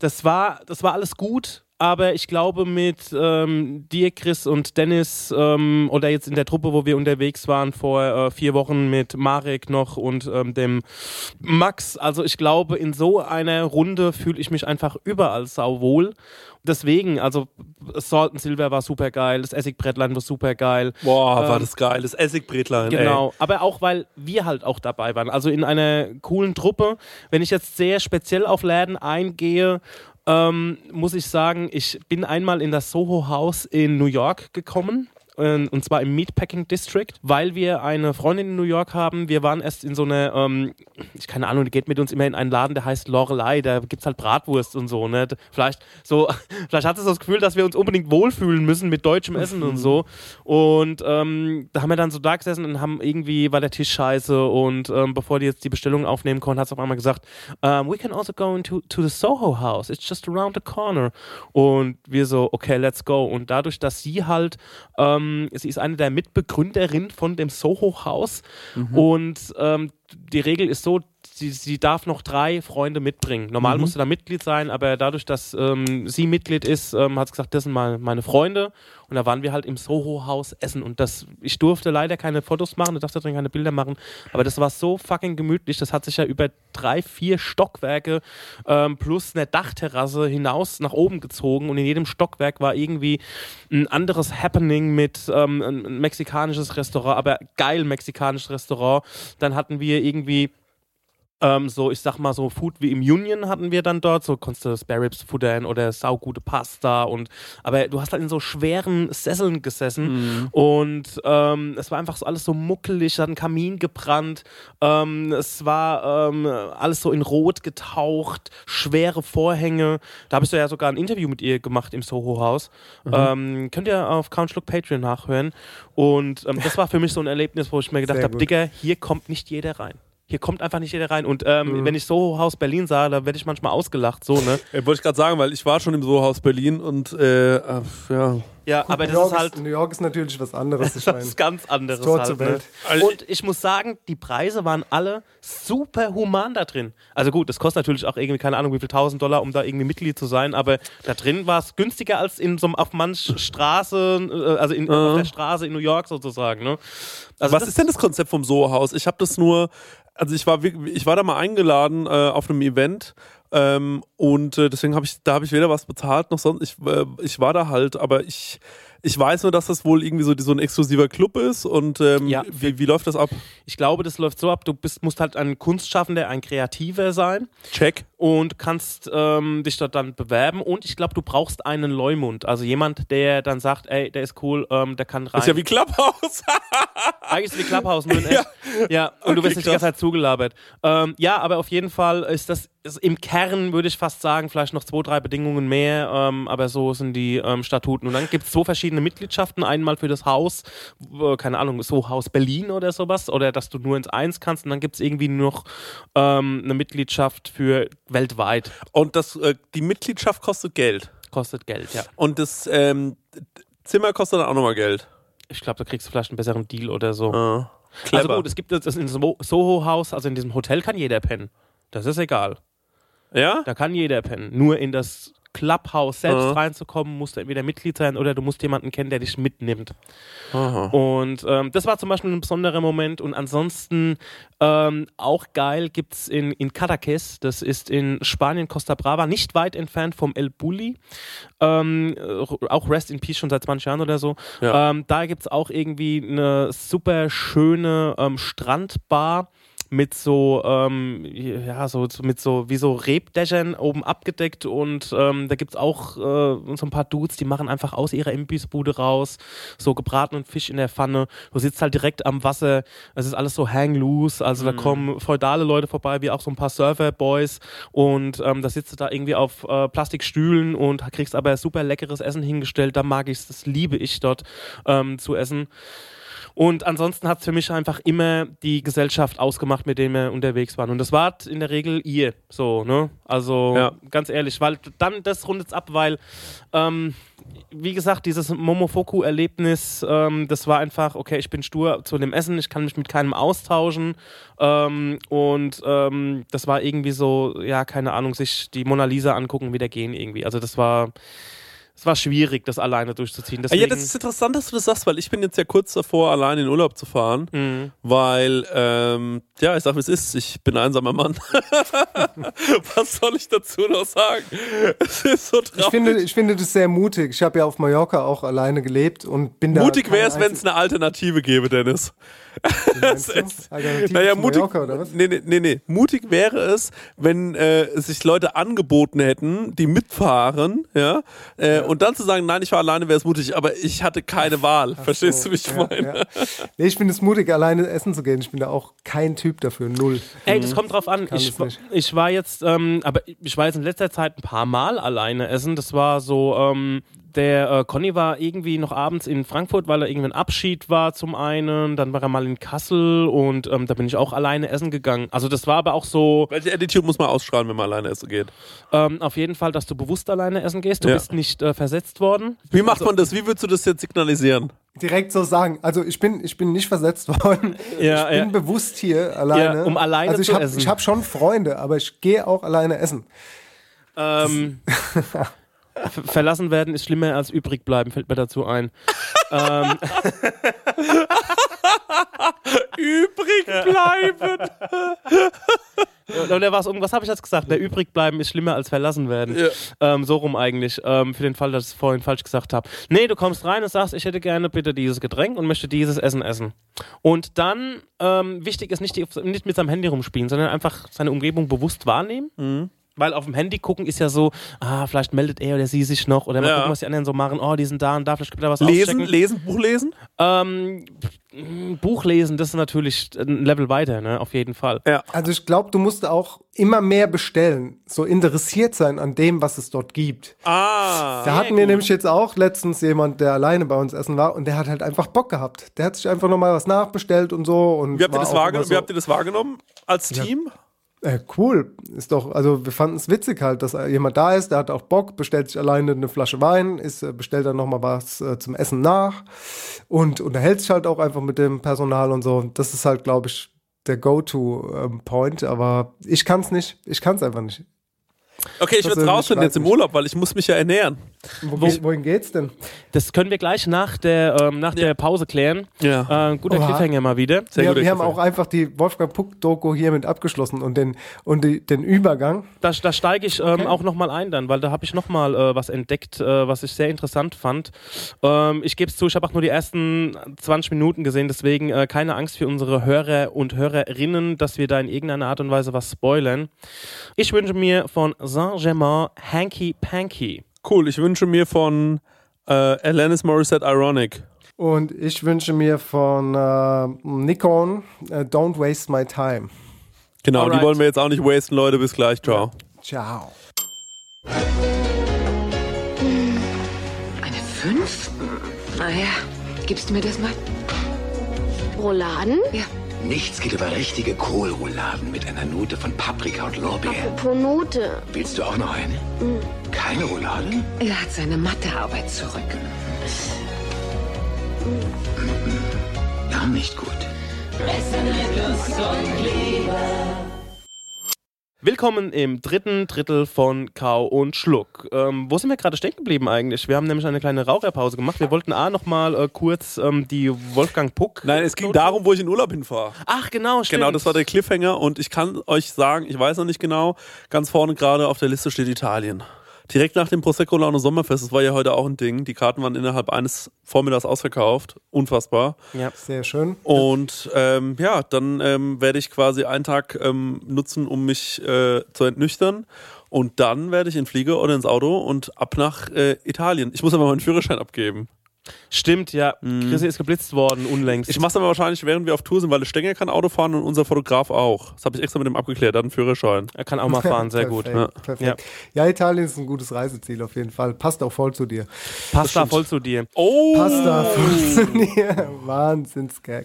das war, das war alles gut, aber ich glaube mit ähm, dir, Chris und Dennis ähm, oder jetzt in der Truppe, wo wir unterwegs waren vor äh, vier Wochen mit Marek noch und ähm, dem Max, also ich glaube in so einer Runde fühle ich mich einfach überall sauwohl. Deswegen, also Salt and Silver war super geil, das Essigbrettlein war super geil. Boah, war Ähm, das geil. Das Essigbretlein. Genau, aber auch weil wir halt auch dabei waren. Also in einer coolen Truppe. Wenn ich jetzt sehr speziell auf Läden eingehe, ähm, muss ich sagen, ich bin einmal in das Soho House in New York gekommen. Äh, Und zwar im Meatpacking District, weil wir eine Freundin in New York haben. Wir waren erst in so einer, ähm, ich keine Ahnung, die geht mit uns immer in einen Laden, der heißt Lorelei. Da gibt's halt Bratwurst und so. Ne? Vielleicht so, vielleicht hat es das Gefühl, dass wir uns unbedingt wohlfühlen müssen mit deutschem Essen und so. Und ähm, da haben wir dann so da gesessen und haben irgendwie, war der Tisch scheiße und ähm, bevor die jetzt die Bestellung aufnehmen konnten, hat es auf einmal gesagt, um, we can also go into to the Soho House, it's just around the corner. Und wir so, okay, let's go. Und dadurch, dass sie halt, ähm, sie ist eine der Mitbegründerinnen von dem Soho House und ähm, die Regel ist so, sie, sie darf noch drei Freunde mitbringen. Normal musst du da Mitglied sein, aber dadurch, dass ähm, sie Mitglied ist, ähm, hat sie gesagt, das sind mal meine Freunde. Und da waren wir halt im Soho-Haus essen. Und das, ich durfte leider keine Fotos machen, ich durfte drin keine Bilder machen, aber das war so fucking gemütlich. Das hat sich ja über drei, vier Stockwerke ähm, plus eine Dachterrasse hinaus nach oben gezogen. Und in jedem Stockwerk war irgendwie ein anderes Happening mit ähm, ein mexikanisches Restaurant, aber geil mexikanisches Restaurant. Dann hatten wir irgendwie ähm, so, ich sag mal, so Food wie im Union hatten wir dann dort, so konntest du Spare Ribs futtern oder saugute Pasta und, aber du hast halt in so schweren Sesseln gesessen und ähm, es war einfach so alles so muckelig, es hat ein Kamin gebrannt, ähm, es war ähm, alles so in Rot getaucht, schwere Vorhänge, da habe ich so ja sogar ein Interview mit ihr gemacht im Soho-Haus, ähm, könnt ihr auf Couchlook Patreon nachhören. Und ähm, das war für mich so ein Erlebnis, wo ich mir gedacht habe. Digga, hier kommt nicht jeder rein. Hier kommt einfach nicht jeder rein. Und ähm, wenn ich Soho House Berlin sah, da werde ich manchmal ausgelacht, so, ne? Äh, wollte ich gerade sagen, weil ich war schon im Sohaus Berlin und äh, äh, ja. Ja, aber New das York ist halt New York ist natürlich was anderes. Ich das meine, ist ganz anderes Das Tor halt, zur ne? Welt. Also Und ich muss sagen, die Preise waren alle super human da drin. Also gut, das kostet natürlich auch irgendwie, keine Ahnung, wie viel tausend Dollar, um da irgendwie Mitglied zu sein, aber da drin war es günstiger als in so einem auf manch Straße, äh, also in, auf der Straße in New York sozusagen, ne? Also Was ist denn das Konzept vom Soho-Haus? Ich habe das nur, also ich war, ich war da mal eingeladen äh, auf einem Event ähm, und äh, deswegen habe ich, da habe ich weder was bezahlt noch sonst. Ich, äh, ich war da halt, aber ich, ich weiß nur, dass das wohl irgendwie so, so ein exklusiver Club ist und ähm, Ja. wie, wie läuft das ab? Ich glaube, das läuft so ab, du bist, musst halt ein Kunstschaffender, ein Kreativer sein Check. Und kannst ähm, dich dort dann bewerben und ich glaube, du brauchst einen Leumund, also jemand, der dann sagt, ey, der ist cool, ähm, der kann rein. Ist ja wie Clubhouse. Eigentlich ist es wie Clubhouse, nur in echt. Ja, und du Okay, wirst nicht die ganze Zeit zugelabert. Ähm, ja, aber auf jeden Fall ist das ist im Kern, würde ich fast sagen, vielleicht noch zwei, drei Bedingungen mehr, ähm, aber so sind die ähm, Statuten. Und dann gibt es zwei verschiedene Mitgliedschaften. Einmal für das Haus, äh, keine Ahnung, so Haus Berlin oder sowas, oder dass du nur ins Eins kannst. Und dann gibt es irgendwie noch ähm, eine Mitgliedschaft für weltweit. Und das, äh, die Mitgliedschaft kostet Geld. Kostet Geld, ja. Und das ähm, Zimmer kostet dann auch nochmal Geld. Ich glaube, da kriegst du vielleicht einen besseren Deal oder so. Ah, clever. Also gut, es gibt das in so Soho-Haus, also in diesem Hotel kann jeder pennen. Das ist egal. ja? Da kann jeder pennen. Nur in das Clubhouse selbst Aha. reinzukommen, musst du entweder Mitglied sein oder du musst jemanden kennen, der dich mitnimmt. Aha. Und ähm, das war zum Beispiel ein besonderer Moment. Und ansonsten ähm, auch geil gibt es in, in Cadaqués, das ist in Spanien, Costa Brava, nicht weit entfernt vom El Bulli. Ähm, äh, auch Rest in Peace schon seit 20 Jahren oder so. Ja. Ähm, da gibt es auch irgendwie eine super schöne ähm, Strandbar mit so, ähm, ja, so, mit so, wie so Rebdächern oben abgedeckt und ähm, da gibt es auch äh, so ein paar Dudes, die machen einfach aus ihrer Imbissbude raus, so gebratenen Fisch in der Pfanne. Du sitzt halt direkt am Wasser, es ist alles so hang loose, also da kommen feudale Leute vorbei, wie auch so ein paar Surfer-Boys und ähm, da sitzt du da irgendwie auf äh, Plastikstühlen und kriegst aber super leckeres Essen hingestellt, da mag ich das liebe ich dort ähm, zu essen. Und ansonsten hat es für mich einfach immer die Gesellschaft ausgemacht, mit der wir unterwegs waren. Und das war in der Regel ihr. So, ne? Also Ja. ganz ehrlich, weil dann das rundet ab, weil, ähm, wie gesagt, dieses Momofoku-Erlebnis, ähm, das war einfach, okay, ich bin stur zu dem Essen, ich kann mich mit keinem austauschen. Ähm, und ähm, das war irgendwie so, ja, keine Ahnung, sich die Mona Lisa angucken, wieder gehen irgendwie. Also das war. Es war schwierig, das alleine durchzuziehen. Ah, Deswegen, ja, das ist interessant, dass du das sagst, weil ich bin jetzt ja kurz davor, allein in Urlaub zu fahren, Mhm. weil, ähm, ja, ich sag, wie es ist, ich bin ein einsamer Mann. Was soll ich dazu noch sagen? Es ist so traurig. Ich finde, ich finde das sehr mutig. Ich habe ja auf Mallorca auch alleine gelebt und bin da. mutig wäre es, wenn es eine Alternative gäbe, Dennis. Naja, mutig, Mallorca, oder was? nee, nee, nee, nee. mutig wäre es, wenn äh, sich Leute angeboten hätten, die mitfahren, ja, äh, und dann zu sagen, nein, ich war alleine, wäre es mutig, aber ich hatte keine Wahl. Verstehst So, du, wie ich ja, meine? Ja. Nee, ich finde es mutig, alleine essen zu gehen. Ich bin da auch kein Typ dafür. Null. Ey, das kommt drauf an. Ich, ich war jetzt, ähm, aber ich war jetzt in letzter Zeit ein paar Mal alleine essen. Das war so, ähm, der äh, Conny war irgendwie noch abends in Frankfurt, weil er irgendwie ein Abschied war zum einen. Dann war er mal in Kassel und ähm, da bin ich auch alleine essen gegangen. Also das war aber auch so, Welche Attitude muss man ausstrahlen, wenn man alleine essen geht? ähm, auf jeden Fall, dass du bewusst alleine essen gehst. Du Ja. bist nicht äh, versetzt worden. Wie macht man das? Wie würdest du das jetzt signalisieren? Direkt so sagen. Also ich bin, ich bin nicht versetzt worden. Ja, ich bin ja. bewusst hier alleine. Ja, um alleine also ich zu hab, essen. Ich habe schon Freunde, aber ich gehe auch alleine essen. Ähm, verlassen werden ist schlimmer als übrig bleiben, fällt mir dazu ein. ähm, Übrig bleiben. Oder was, was habe ich jetzt gesagt? Der übrig bleiben ist schlimmer als verlassen werden. Ja. Ähm, so rum eigentlich. Ähm, für den Fall, dass ich es vorhin falsch gesagt habe. Nee, du kommst rein und sagst, ich hätte gerne bitte dieses Getränk und möchte dieses Essen essen. Und dann, ähm, wichtig ist nicht, die, nicht mit seinem Handy rumspielen, sondern einfach seine Umgebung bewusst wahrnehmen. Weil auf dem Handy gucken ist ja so, ah, vielleicht meldet er oder sie sich noch oder mal Ja. gucken, was die anderen so machen. Oh, die sind da und da, vielleicht gibt er was Lesen, auschecken. lesen, Buch lesen? Ähm, Buch lesen, das ist natürlich ein Level weiter, ne? Auf jeden Fall. Ja. Also ich glaube, du musst auch immer mehr bestellen, so interessiert sein an dem, was es dort gibt. Ah. Da hatten wir nämlich jetzt auch letztens jemand, der alleine bei uns essen war und der hat halt einfach Bock gehabt. Der hat sich einfach nochmal was nachbestellt und so. Und Wie habt, ihr das immer Wie so, habt ihr das wahrgenommen als Team? Äh, cool, ist doch, also wir fanden es witzig halt, dass jemand da ist, der hat auch Bock, bestellt sich alleine eine Flasche Wein, ist, äh, bestellt dann nochmal was äh, zum Essen nach und unterhält sich halt auch einfach mit dem Personal und so. Das ist halt, glaube ich, der Go-To-Point, aber ich kann es nicht, ich kann es einfach nicht. Okay, ich äh, rausfinden jetzt im. Urlaub, weil ich muss mich ja ernähren. Wo, wohin geht's denn? Das können wir gleich nach der, ähm, nach der Pause klären. Ja. Äh, guter Oha. Cliffhanger mal wieder. Sehr wir guter wir haben auch einfach die Wolfgang Puck-Doku hiermit abgeschlossen und den, und die, den Übergang. Da, da steige ich ähm, auch nochmal ein dann, weil da habe ich nochmal äh, was entdeckt, äh, was ich sehr interessant fand. Ähm, ich gebe es zu, ich habe auch nur die ersten 20 Minuten gesehen, deswegen äh, keine Angst für unsere Hörer und Hörerinnen, dass wir da in irgendeiner Art und Weise was spoilern. Ich wünsche mir von Saint-Germain Hanky Panky. Cool, ich wünsche mir von äh, Alanis Morissette Ironic. Und ich wünsche mir von äh, Nikon äh, Don't Waste My Time. Genau, Alright. die wollen wir jetzt auch nicht wasten, Leute. Bis gleich, ciao. Ciao. Eine Fünf? Naja, gibst du mir das mal? Rouladen? Ja. Nichts geht über richtige Kohlrouladen mit einer Note von Paprika und Lorbeer. Apropos Note. Willst du auch noch eine? Keine Roulade? Er hat seine Mathearbeit zurück. Gar nicht gut. Willkommen im dritten Drittel von Kau und Schluck. Ähm, wo sind wir gerade stehen geblieben eigentlich? Wir haben nämlich eine kleine Raucherpause gemacht. Wir wollten A nochmal äh, kurz ähm, die Wolfgang Puck. Nein, es ging darum, wo ich in Urlaub hinfahre. Ach, genau, stimmt. Genau, das war der Cliffhanger und ich kann euch sagen, ich weiß noch nicht genau, ganz vorne gerade auf der Liste steht Italien. Direkt nach dem Prosecco Laune Sommerfest, das war ja heute auch ein Ding. Die Karten waren innerhalb eines Vormittags ausverkauft. Unfassbar. Ja. Sehr schön. Und ähm, ja, dann ähm, werde ich quasi einen Tag ähm, nutzen, um mich äh, zu entnüchtern. Und dann werde ich in den Flieger oder ins Auto und ab nach äh, Italien. Ich muss aber meinen Führerschein abgeben. Stimmt, ja. Chrissy ist geblitzt worden, unlängst. Ich mache es aber wahrscheinlich, während wir auf Tour sind, weil der Stenger kann Auto fahren und unser Fotograf auch. Das habe ich extra mit dem abgeklärt, er hat einen Führerschein. er kann auch mal fahren, sehr gut. Perfekt, Ja. perfekt. Ja. Italien ist ein gutes Reiseziel auf jeden Fall. Passt auch voll zu dir. Passt da voll zu dir. Oh! Passt da voll zu dir. Wahnsinnsgag.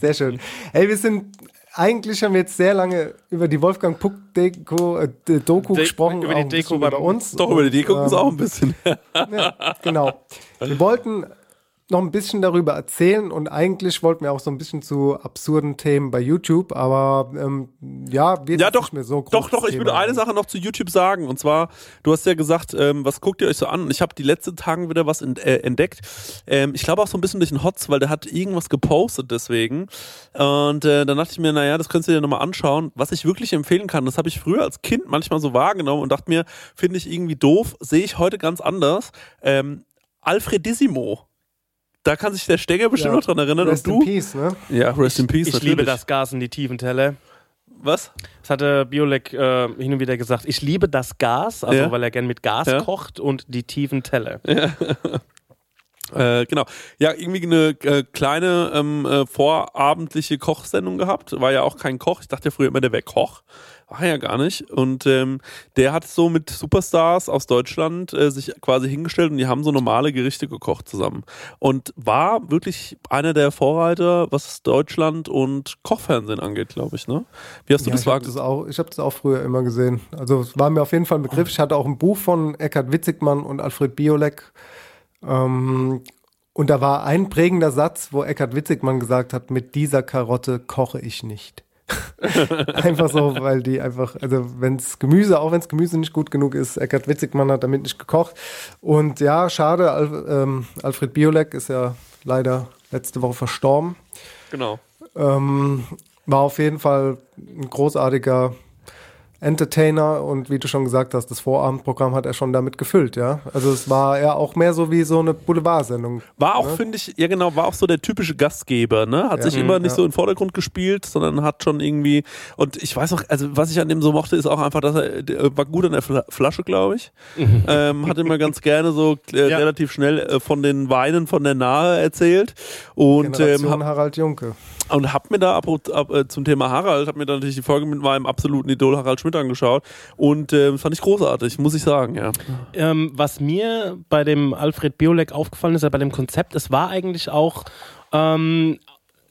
Sehr schön. Hey, wir sind eigentlich haben wir jetzt sehr lange über die Wolfgang Puck Deko, äh, Doku De- gesprochen, über die Deko bei uns. Doch, über die gucken Und, sie auch ein bisschen. Ja, genau. Wir wollten noch ein bisschen darüber erzählen und eigentlich wollten wir auch so ein bisschen zu absurden Themen bei YouTube, aber ähm, ja, wird Ja, doch, nicht mehr so doch, doch, ich würde eine. Sache noch zu YouTube sagen. Und zwar, du hast ja gesagt, ähm, was guckt ihr euch so an? Und ich habe die letzten Tagen wieder was äh, entdeckt. Ähm, ich glaube auch so ein bisschen durch den Hotz, weil der hat irgendwas gepostet deswegen. Und äh, dann dachte ich mir, naja, das könntest du dir nochmal anschauen. Was ich wirklich empfehlen kann, das habe ich früher als Kind manchmal so wahrgenommen und dachte mir, finde ich irgendwie doof, sehe ich heute ganz anders. Ähm, Alfredissimo. Da kann sich der Stenger bestimmt Ja, noch dran erinnern. Rest und in du? Peace, ne? Ja, Rest in Peace. Ich natürlich. liebe das Gas in die tiefen Teller. Was? Das hatte Biolek äh, hin und wieder gesagt. Ich liebe das Gas, also Ja. weil er gern mit Gas Ja. kocht und die tiefen Teller. Äh, genau. Ja, irgendwie eine äh, kleine ähm, äh, vorabendliche Kochsendung gehabt. War ja auch kein Koch. Ich dachte ja früher immer, der wäre Koch. Er ja gar nicht. Und ähm, der hat so mit Superstars aus Deutschland äh, sich quasi hingestellt und die haben so normale Gerichte gekocht zusammen. Und war wirklich einer der Vorreiter, was Deutschland und Kochfernsehen angeht, glaube ich. Ne? Wie hast du Ja, das ich habe wahrgenommen? das, auch, ich hab das auch früher immer gesehen. Also es war mir auf jeden Fall ein Begriff. Ich hatte auch ein Buch von Eckhard Witzigmann und Alfred Biolek. Ähm, und da war ein prägender Satz, wo Eckhard Witzigmann gesagt hat, mit dieser Karotte koche ich nicht. einfach so, weil die einfach, also wenn's Gemüse, auch wenn's Gemüse nicht gut genug ist, Eckhard Witzigmann hat damit nicht gekocht. Und ja, schade, Al ähm, Alfred Biolek ist ja leider letzte Woche verstorben. Genau. Ähm, war auf jeden Fall ein großartiger Entertainer und wie du schon gesagt hast, das Vorabendprogramm hat er schon damit gefüllt, ja. Also es war ja auch mehr so wie so eine Boulevardsendung. War auch, ne? finde ich, ja genau, war auch so der typische Gastgeber, ne? Hat Ja. sich immer Mhm, nicht ja. so im Vordergrund gespielt, sondern hat schon irgendwie, und ich weiß auch, also was ich an dem so mochte, ist auch einfach, dass er, der war gut an der Fla Flasche, glaube ich. ähm, hat immer ganz gerne so äh, Ja. relativ schnell äh, von den Weinen von der Nahe erzählt. Und ähm, Generation hab, Harald Junke. Und hab mir da ab, ab, äh, zum Thema Harald, hab mir da natürlich die Folge mit meinem absoluten Idol Harald Schmidt angeschaut und ähm, fand ich großartig, muss ich sagen, ja. Ähm, was mir bei dem Alfred Biolek aufgefallen ist, bei dem Konzept, es war eigentlich auch ähm,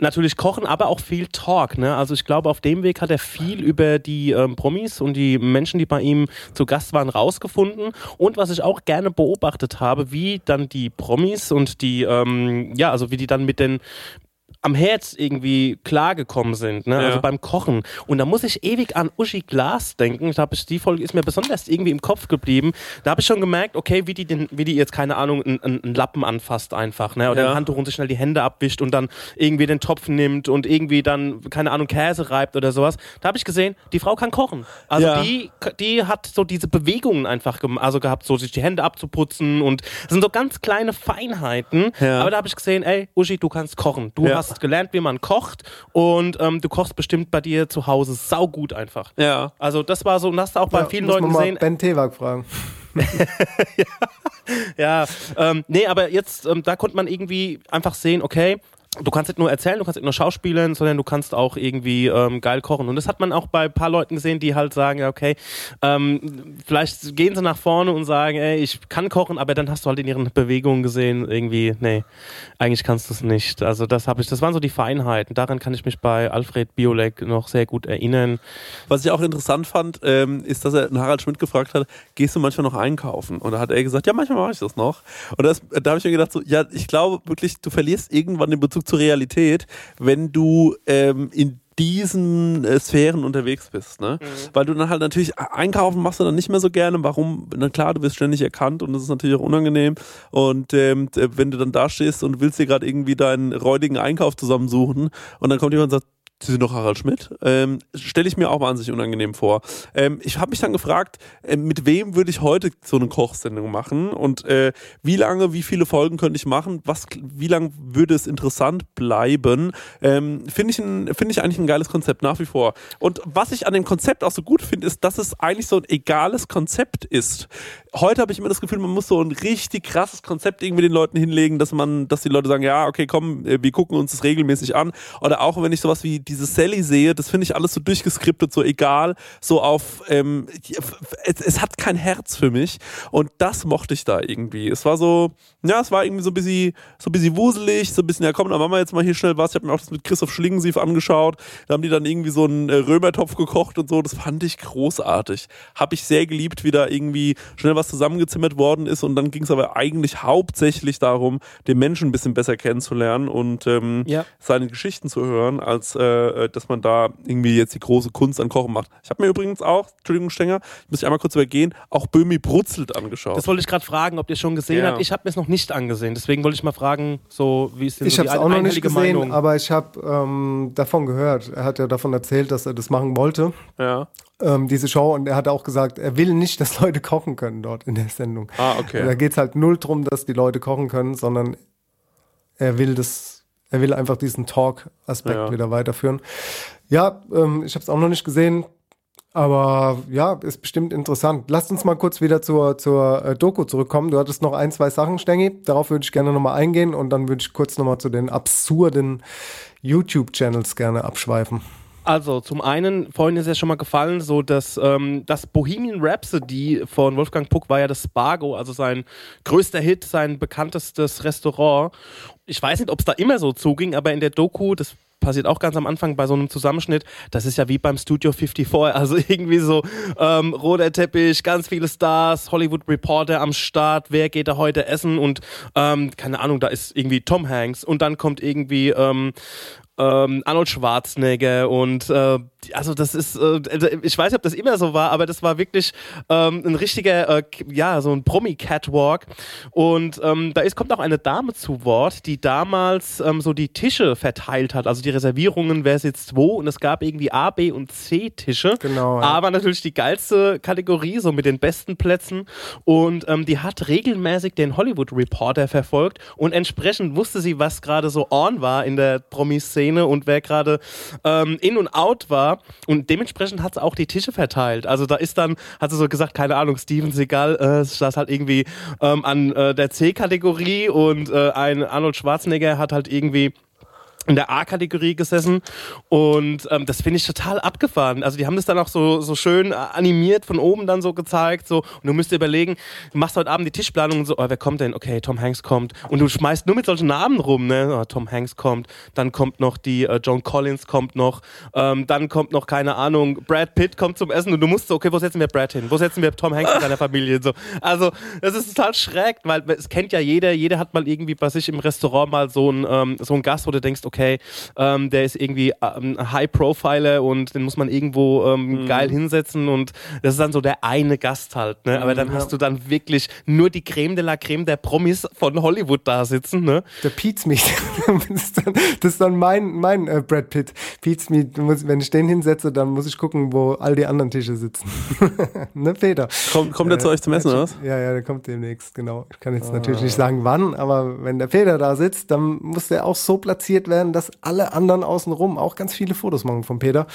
natürlich Kochen, aber auch viel Talk. Ne? Also ich glaube, auf dem Weg hat er viel über die ähm, Promis und die Menschen, die bei ihm zu Gast waren, rausgefunden. Und was ich auch gerne beobachtet habe, wie dann die Promis und die, ähm, ja, also wie die dann mit den am Herz irgendwie klargekommen sind, ne? Ja. also beim Kochen. Und da muss ich ewig an Uschi Glas denken. Ich, die Folge ist mir besonders irgendwie im Kopf geblieben. Da habe ich schon gemerkt, okay, wie die, den, wie die jetzt, keine Ahnung, einen, einen Lappen anfasst einfach, ne? oder Ja. ein Handtuch und sich schnell die Hände abwischt und dann irgendwie den Topf nimmt und irgendwie dann, keine Ahnung, Käse reibt oder sowas. Da habe ich gesehen, die Frau kann kochen. Also Ja. die, die hat so diese Bewegungen einfach gem- also gehabt, so sich die Hände abzuputzen und das sind so ganz kleine Feinheiten. Aber da habe ich gesehen, ey, Uschi, du kannst kochen. Du Ja. Hast gelernt, wie man kocht und ähm, du kochst bestimmt bei dir zu Hause saugut einfach. Ja. Also das war so, und hast du auch bei Ja, vielen muss Leuten man mal gesehen. Ben Tewak fragen. Ja, ähm, nee, aber jetzt, ähm, da konnte man irgendwie einfach sehen, okay, du kannst nicht nur erzählen, du kannst nicht nur schauspielen, sondern du kannst auch irgendwie ähm, geil kochen. Und das hat man auch bei ein paar Leuten gesehen, die halt sagen, ja, okay, ähm, vielleicht gehen sie nach vorne und sagen, ey, ich kann kochen, aber dann hast du halt in ihren Bewegungen gesehen, irgendwie, nee, eigentlich kannst du es nicht. Also das habe ich, das waren so die Feinheiten. Daran kann ich mich bei Alfred Biolek noch sehr gut erinnern. Was ich auch interessant fand, ähm, ist, dass er Harald Schmidt gefragt hat, gehst du manchmal noch einkaufen? Und da hat er gesagt, ja, manchmal mache ich das noch. Und das, da habe ich mir gedacht, so, ja, ich glaube wirklich, du verlierst irgendwann den Bezug zur Realität, wenn du ähm, in diesen äh, Sphären unterwegs bist, ne? Weil du dann halt natürlich einkaufen machst du dann nicht mehr so gerne. Warum? Na klar, du wirst ständig erkannt und das ist natürlich auch unangenehm. Und ähm, äh, wenn du dann da stehst und willst dir gerade irgendwie deinen räudigen Einkauf zusammensuchen und dann kommt jemand und sagt, Sie sind doch Harald Schmidt. Ähm, Stelle ich mir auch wahnsinnig unangenehm vor. Ähm, ich habe mich dann gefragt, äh, mit wem würde ich heute so eine Kochsendung machen und äh, wie lange, wie viele Folgen könnte ich machen? Was, wie lange würde es interessant bleiben? Ähm, finde ich, ein- finde ich eigentlich ein geiles Konzept nach wie vor. Und was ich an dem Konzept auch so gut finde, ist, dass es eigentlich so ein egales Konzept ist. Heute habe ich immer das Gefühl, man muss so ein richtig krasses Konzept irgendwie den Leuten hinlegen, dass man, dass die Leute sagen, ja, okay, komm, äh, wir gucken uns das regelmäßig an. Oder auch wenn ich sowas wie diese Sally sehe, das finde ich alles so durchgeskriptet, so egal, so auf, ähm, es, es hat kein Herz für mich. Und das mochte ich da irgendwie. Es war so, ja, es war irgendwie so ein bisschen, so ein bisschen wuselig, so ein bisschen, ja komm, dann machen wir jetzt mal hier schnell was. Ich habe mir auch das mit Christoph Schlingensief angeschaut. Da haben die dann irgendwie so einen äh, Römertopf gekocht und so. Das fand ich großartig. Habe ich sehr geliebt, wie da irgendwie schnell was zusammengezimmert worden ist. Und dann ging es aber eigentlich hauptsächlich darum, den Menschen ein bisschen besser kennenzulernen und ähm, Ja. seine Geschichten zu hören, als äh, dass man da irgendwie jetzt die große Kunst an Kochen macht. Ich habe mir übrigens auch, Entschuldigung Stenger, ich muss ich einmal kurz übergehen, auch Böhmi brutzelt angeschaut. Das wollte ich gerade fragen, ob ihr schon gesehen Ja. habt. Ich habe mir es noch nicht angesehen. Deswegen wollte ich mal fragen, so wie ist denn Ich so die es auch noch nicht gesehen, Meinung? aber ich habe ähm, davon gehört. Er hat ja davon erzählt, dass er das machen wollte, ja. ähm, diese Show. Und er hat auch gesagt, er will nicht, dass Leute kochen können dort in der Sendung. Ah, okay. Da geht es halt null drum, dass die Leute kochen können, sondern er will das, er will einfach diesen Talk-Aspekt Ja. wieder weiterführen. Ja, ähm, ich habe es auch noch nicht gesehen. Aber ja, ist bestimmt interessant. Lasst uns mal kurz wieder zur, zur äh, Doku zurückkommen. Du hattest noch ein, zwei Sachen, Stengi. Darauf würde ich gerne nochmal eingehen und dann würde ich kurz nochmal zu den absurden YouTube-Channels gerne abschweifen. Also, zum einen, vorhin ist ja schon mal gefallen, so dass ähm, das Bohemian Rhapsody von Wolfgang Puck war ja das Spargo, also sein größter Hit, sein bekanntestes Restaurant. Ich weiß nicht, ob es da immer so zuging, aber in der Doku, das passiert auch ganz am Anfang bei so einem Zusammenschnitt, das ist ja wie beim Studio 54, also irgendwie so ähm, roter Teppich, ganz viele Stars, Hollywood Reporter am Start, wer geht da heute essen und ähm, keine Ahnung, da ist irgendwie Tom Hanks und dann kommt irgendwie ähm, ähm, Arnold Schwarzenegger und äh, also das ist, äh, also ich weiß nicht, ob das immer so war, aber das war wirklich ähm, ein richtiger, äh, ja, so ein Promi-Catwalk. Und ähm, da ist, kommt auch eine Dame zu Wort, die damals ähm, so die Tische verteilt hat, also die Reservierungen, wer sitzt wo. Und es gab irgendwie A, B und C Tische. Genau, ja. Aber natürlich die geilste Kategorie, so mit den besten Plätzen. Und ähm, die hat regelmäßig den Hollywood Reporter verfolgt und entsprechend wusste sie, was gerade so on war in der Promi-Szene und wer gerade ähm, in und out war. Und dementsprechend hat sie auch die Tische verteilt. Also da ist dann, hat sie so gesagt, keine Ahnung, Steven Seagal äh, saß halt irgendwie ähm, an äh, der C-Kategorie und äh, ein Arnold Schwarzenegger hat halt irgendwie in der A-Kategorie gesessen und ähm, das finde ich total abgefahren. Also die haben das dann auch so, so schön äh, animiert von oben dann so gezeigt so und du müsst dir überlegen, du machst heute Abend die Tischplanung und so, oh, wer kommt denn? Okay, Tom Hanks kommt und du schmeißt nur mit solchen Namen rum, ne? Oh, Tom Hanks kommt, dann kommt noch die äh, Joan Collins kommt noch, ähm, dann kommt noch keine Ahnung, Brad Pitt kommt zum Essen und du musst so, okay, wo setzen wir Brad hin? Wo setzen wir Tom Hanks mit seiner Familie so? Also das ist total schräg, weil es kennt ja jeder, jeder hat mal irgendwie bei sich im Restaurant mal so ein ähm, so ein Gast, wo du denkst, okay, ähm, der ist irgendwie ähm, High Profiler und den muss man irgendwo ähm, Mhm. geil hinsetzen und das ist dann so der eine Gast halt, ne? Aber dann Mhm, hast du dann wirklich nur die Creme de la Creme der Promis von Hollywood da sitzen, ne? Der Pete's Meat. das, ist dann, das ist dann mein, mein äh, Brad Pitt. Pete's Meat, muss, wenn ich den hinsetze, dann muss ich gucken, wo all die anderen Tische sitzen. ne, Peter? Kommt, kommt der zu euch zum Essen, oder was? Ja, ja, der kommt demnächst, genau. Ich kann jetzt Ah. natürlich nicht sagen, wann, aber wenn der Peter da sitzt, dann muss der auch so platziert werden, dass alle anderen außenrum auch ganz viele Fotos machen von Peter.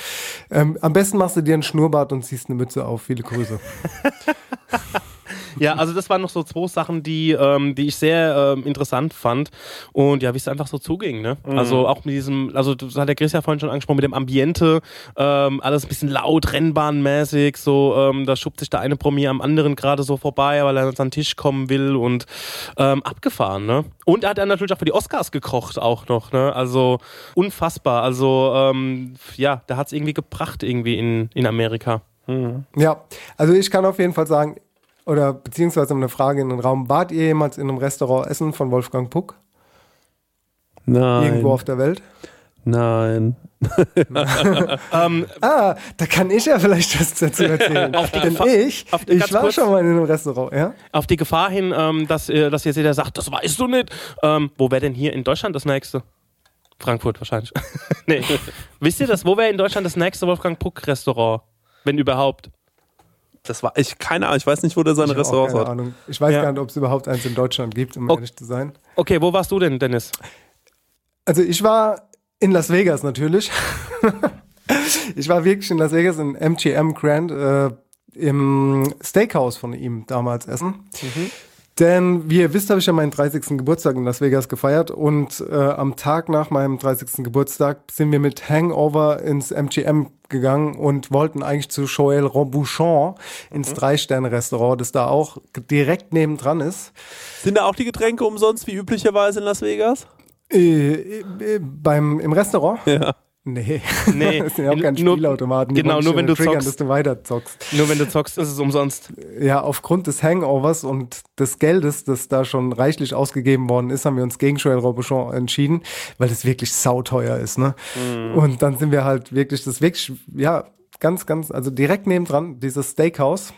Ähm, am besten machst du dir einen Schnurrbart und ziehst eine Mütze auf. Viele Grüße. Ja, also das waren noch so zwei Sachen, die, ähm, die ich sehr ähm, interessant fand und ja, wie es einfach so zuging, ne? Mhm. Also auch mit diesem, also das hat der Chris ja vorhin schon angesprochen, mit dem Ambiente, ähm, alles ein bisschen laut, rennbahnmäßig, so, ähm, da schubt sich der eine Promi am anderen gerade so vorbei, weil er an seinen Tisch kommen will und ähm, abgefahren, ne? Und er hat dann natürlich auch für die Oscars gekocht auch noch, ne? Also unfassbar, also ähm, ja, der hat es irgendwie gebracht irgendwie in, in Amerika. Ja, also ich kann auf jeden Fall sagen, oder beziehungsweise eine Frage in den Raum, wart ihr jemals in einem Restaurant essen von Wolfgang Puck? Nein. Irgendwo auf der Welt? Nein. Ähm, Ah, da kann ich ja vielleicht was dazu erzählen. Denn ich, auf die- ich war kurz. schon mal in einem Restaurant, ja? auf die Gefahr hin, ähm, dass, äh, dass jetzt jeder sagt, das weißt du nicht. Ähm, wo wäre denn hier in Deutschland das nächste? Frankfurt wahrscheinlich. nee. Wisst ihr das? Wo wäre in Deutschland das nächste Wolfgang Puck Restaurant? Wenn überhaupt. Das war ich keine Ahnung. Ich weiß nicht, wo der seine Ich Restaurants keine hat. Ahnung. Ich weiß Ja. gar nicht, ob es überhaupt eins in Deutschland gibt, um Ok. ehrlich zu sein. Okay, wo warst du denn, Dennis? Also ich war in Las Vegas natürlich. ich war wirklich in Las Vegas in MGM Grand äh, im Steakhouse von ihm damals essen. Denn wie ihr wisst, habe ich ja meinen 30. Geburtstag in Las Vegas gefeiert und äh, am Tag nach meinem 30. Geburtstag sind wir mit Hangover ins MGM gegangen und wollten eigentlich zu Joël Robuchon ins Drei-Sterne-Restaurant, das da auch direkt nebendran ist. Sind da auch die Getränke umsonst wie üblicherweise in Las Vegas? Äh, äh, beim, Im Restaurant? Ja. Nee. Nee, das sind ja auch keine nur- Spielautomaten. Die genau, nur wenn du triggern, zockst. dass du weiter zockst. Nur wenn du zockst, ist es umsonst. Ja, aufgrund des Hangovers und des Geldes, das da schon reichlich ausgegeben worden ist, haben wir uns gegen Joël Robuchon entschieden, weil das wirklich sauteuer ist, ne? Und dann sind wir halt wirklich, das wirklich, ja, ganz, ganz, also direkt nebendran, dieses Steakhouse.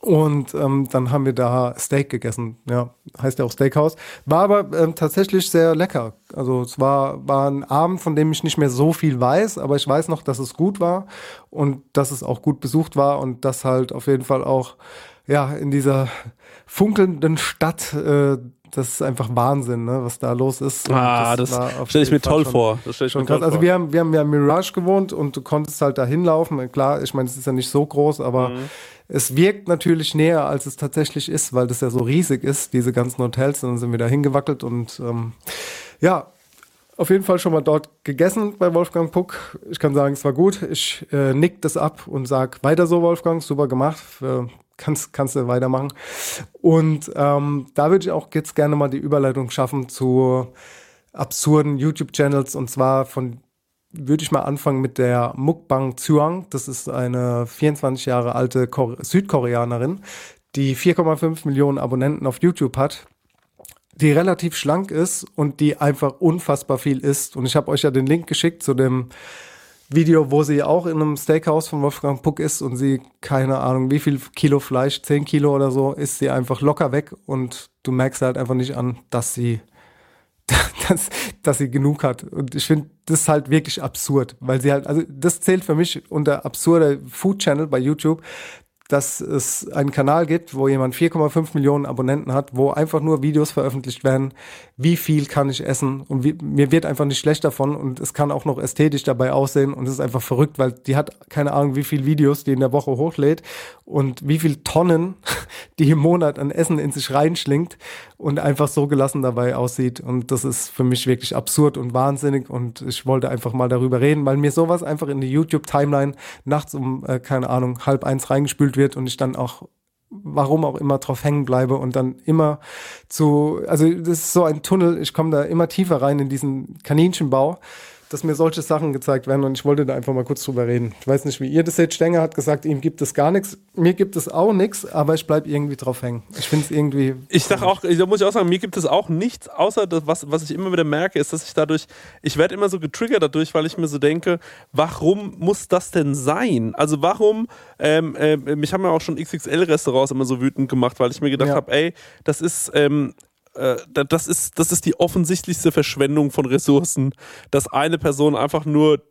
Und ähm, dann haben wir da Steak gegessen. Ja, heißt ja auch Steakhouse. War aber ähm, tatsächlich sehr lecker. Also es war, war ein Abend, von dem ich nicht mehr so viel weiß, aber ich weiß noch, dass es gut war und dass es auch gut besucht war und dass halt auf jeden Fall auch ja in dieser funkelnden Stadt, äh, das ist einfach Wahnsinn, ne, was da los ist. Ah, das auf stelle ich mir Fall toll schon- vor. Das stell ich Schon mir krass. toll Also vor. wir haben, wir haben ja in Mirage gewohnt und du konntest halt da hinlaufen. Klar, ich meine, es ist ja nicht so groß, aber Mhm. es wirkt natürlich näher, als es tatsächlich ist, weil das ja so riesig ist, diese ganzen Hotels. Und dann sind wir da hingewackelt und ähm, ja, auf jeden Fall schon mal dort gegessen bei Wolfgang Puck. Ich kann sagen, es war gut. Ich äh, nick das ab und sag weiter so, Wolfgang, super gemacht. Äh, kannst, kannst du weitermachen. Und ähm, da würde ich auch jetzt gerne mal die Überleitung schaffen zu absurden YouTube-Channels und zwar von würde ich mal anfangen mit der Mukbang Zhuang. Das ist eine 24 Jahre alte Kor Südkoreanerin, die 4,5 Millionen Abonnenten auf YouTube hat. die relativ schlank ist und die einfach unfassbar viel isst. Und ich habe euch ja den Link geschickt zu dem Video, wo sie auch in einem Steakhouse von Wolfgang Puck ist und sie, keine Ahnung, wie viel Kilo Fleisch, 10 Kilo oder so, isst sie einfach locker weg und du merkst halt einfach nicht an, dass sie, dass, dass sie genug hat. Und ich finde, das ist halt wirklich absurd, weil sie halt, also das zählt für mich unter absurder Food Channel bei YouTube, dass es einen Kanal gibt, wo jemand 4,5 Millionen Abonnenten hat, wo einfach nur Videos veröffentlicht werden, wie viel kann ich essen? Und wie, mir wird einfach nicht schlecht davon und es kann auch noch ästhetisch dabei aussehen und es ist einfach verrückt, weil die hat keine Ahnung, wie viel Videos die in der Woche hochlädt und wie viel Tonnen die im Monat an Essen in sich reinschlingt und einfach so gelassen dabei aussieht. Und das ist für mich wirklich absurd und wahnsinnig und ich wollte einfach mal darüber reden, weil mir sowas einfach in die YouTube-Timeline nachts um, äh, keine Ahnung, halb eins reingespült wird und ich dann auch warum auch immer drauf hängen bleibe und dann immer zu, also das ist so ein Tunnel, ich komme da immer tiefer rein in diesen Kaninchenbau dass mir solche Sachen gezeigt werden und ich wollte da einfach mal kurz drüber reden. Ich weiß nicht, wie ihr das seht. Stenger hat gesagt, ihm gibt es gar nichts. Mir gibt es auch nichts, aber ich bleibe irgendwie drauf hängen. Ich finde es irgendwie. Ich sage auch, da muss ich auch sagen, mir gibt es auch nichts, außer das, was, was ich immer wieder merke, ist, dass ich dadurch, ich werde immer so getriggert dadurch, weil ich mir so denke, warum muss das denn sein? Also warum, ähm, äh, mich haben ja auch schon XXL-Restaurants immer so wütend gemacht, weil ich mir gedacht ja. habe, ey, das ist, ähm, äh, das, ist, das ist die offensichtlichste Verschwendung von Ressourcen, dass eine Person einfach nur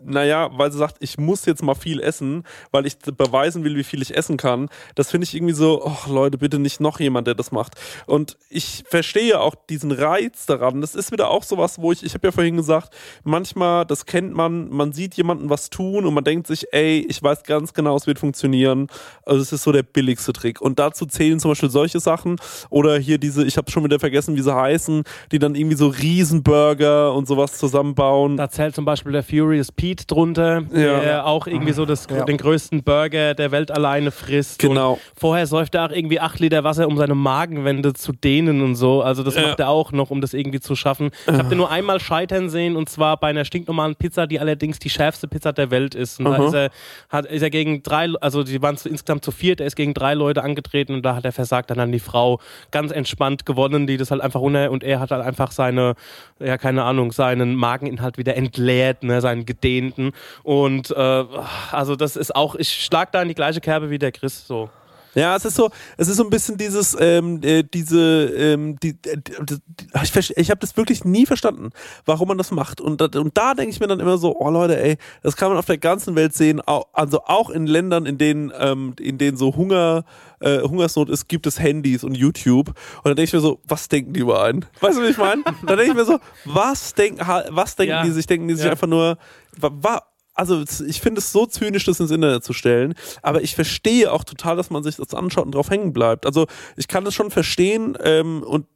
naja, weil sie sagt, ich muss jetzt mal viel essen, weil ich beweisen will, wie viel ich essen kann. Das finde ich irgendwie so, ach Leute, bitte nicht noch jemand, der das macht. Und ich verstehe auch diesen Reiz daran. Das ist wieder auch sowas, wo ich, ich habe ja vorhin gesagt, manchmal, das kennt man, man sieht jemanden was tun und man denkt sich, ey, ich weiß ganz genau, es wird funktionieren. Also es ist so der billigste Trick. Und dazu zählen zum Beispiel solche Sachen oder hier diese, ich habe schon wieder vergessen, wie sie heißen, die dann irgendwie so Riesenburger und sowas zusammenbauen. Da zählt zum Beispiel der Furious Pete Pete drunter, ja. der auch irgendwie so das, ja. den größten Burger der Welt alleine frisst. Genau. Und vorher säuft er auch irgendwie acht Liter Wasser, um seine Magenwände zu dehnen und so. Also das macht er auch noch, um das irgendwie zu schaffen. Ich habe den nur einmal scheitern sehen und zwar bei einer stinknormalen Pizza, die allerdings die schärfste Pizza der Welt ist. Und da ist er, hat, ist er gegen drei, also die waren zu, insgesamt zu viert, er ist gegen drei Leute angetreten und da hat er versagt, dann an die Frau ganz entspannt gewonnen, die das halt einfach runter und er hat halt einfach seine, ja keine Ahnung, seinen Mageninhalt wieder entleert, ne, seinen gedehnt Jahrzehnten. Und äh, also das ist auch, ich schlag da in die gleiche Kerbe wie der Chris so. Ja, es ist so, es ist so ein bisschen dieses, ähm, äh, diese, ähm, die, äh, die, ich, ich habe das wirklich nie verstanden, warum man das macht. Und, und da denke ich mir dann immer so, oh Leute, ey, das kann man auf der ganzen Welt sehen, also auch in Ländern, in denen, ähm, in denen so Hunger, äh, Hungersnot ist, gibt es Handys und YouTube. Und dann denke ich mir so, was denken die über einen? Weißt du, wie ich meine? dann denke ich mir so, was denken, was denken ja. die sich? Denken die sich ja. einfach nur, wa, also ich finde es so zynisch, das ins Internet zu stellen, aber ich verstehe auch total, dass man sich das anschaut und drauf hängen bleibt. Also ich kann das schon verstehen ähm, und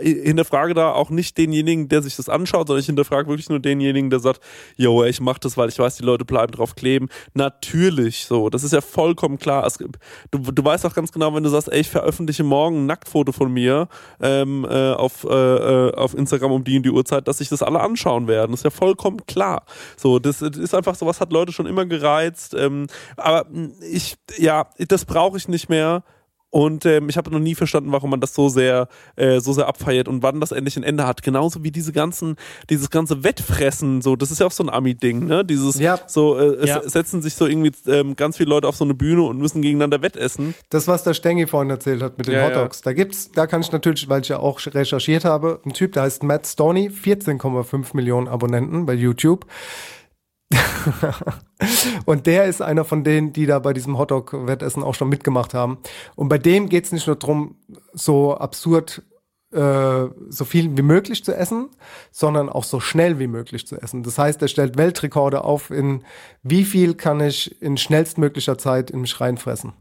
hinterfrage da auch nicht denjenigen, der sich das anschaut, sondern ich hinterfrage wirklich nur denjenigen, der sagt, yo, ich mache das, weil ich weiß, die Leute bleiben drauf kleben. Natürlich, so, das ist ja vollkommen klar. Es, du, du weißt auch ganz genau, wenn du sagst, ey, ich veröffentliche morgen ein Nacktfoto von mir ähm, äh, auf, äh, äh auf Instagram um die und die Uhrzeit, dass sich das alle anschauen werden. Das ist ja vollkommen klar. So, das, das ist einfach sowas hat Leute schon immer gereizt. Ähm, aber ich, ja, das brauche ich nicht mehr. Und ähm, ich habe noch nie verstanden, warum man das so sehr, äh, so sehr abfeiert und wann das endlich ein Ende hat. Genauso wie diese ganzen, dieses ganze Wettfressen, so, das ist ja auch so ein Ami-Ding, ne? Dieses, ja. so, äh, ja. es setzen sich so irgendwie ähm, ganz viele Leute auf so eine Bühne und müssen gegeneinander wettessen. Das, was der Stengi vorhin erzählt hat mit den ja, Hotdogs, da gibt's, da kann ich natürlich, weil ich ja auch recherchiert habe, einen Typ, der heißt Matt Stoney, 14,5 Millionen Abonnenten bei YouTube. und der ist einer von denen, die da bei diesem Hotdog-Wettessen auch schon mitgemacht haben. Und bei dem geht es nicht nur darum, so absurd äh, so viel wie möglich zu essen, sondern auch so schnell wie möglich zu essen. Das heißt, er stellt Weltrekorde auf in wie viel kann ich in schnellstmöglicher Zeit in mich reinfressen.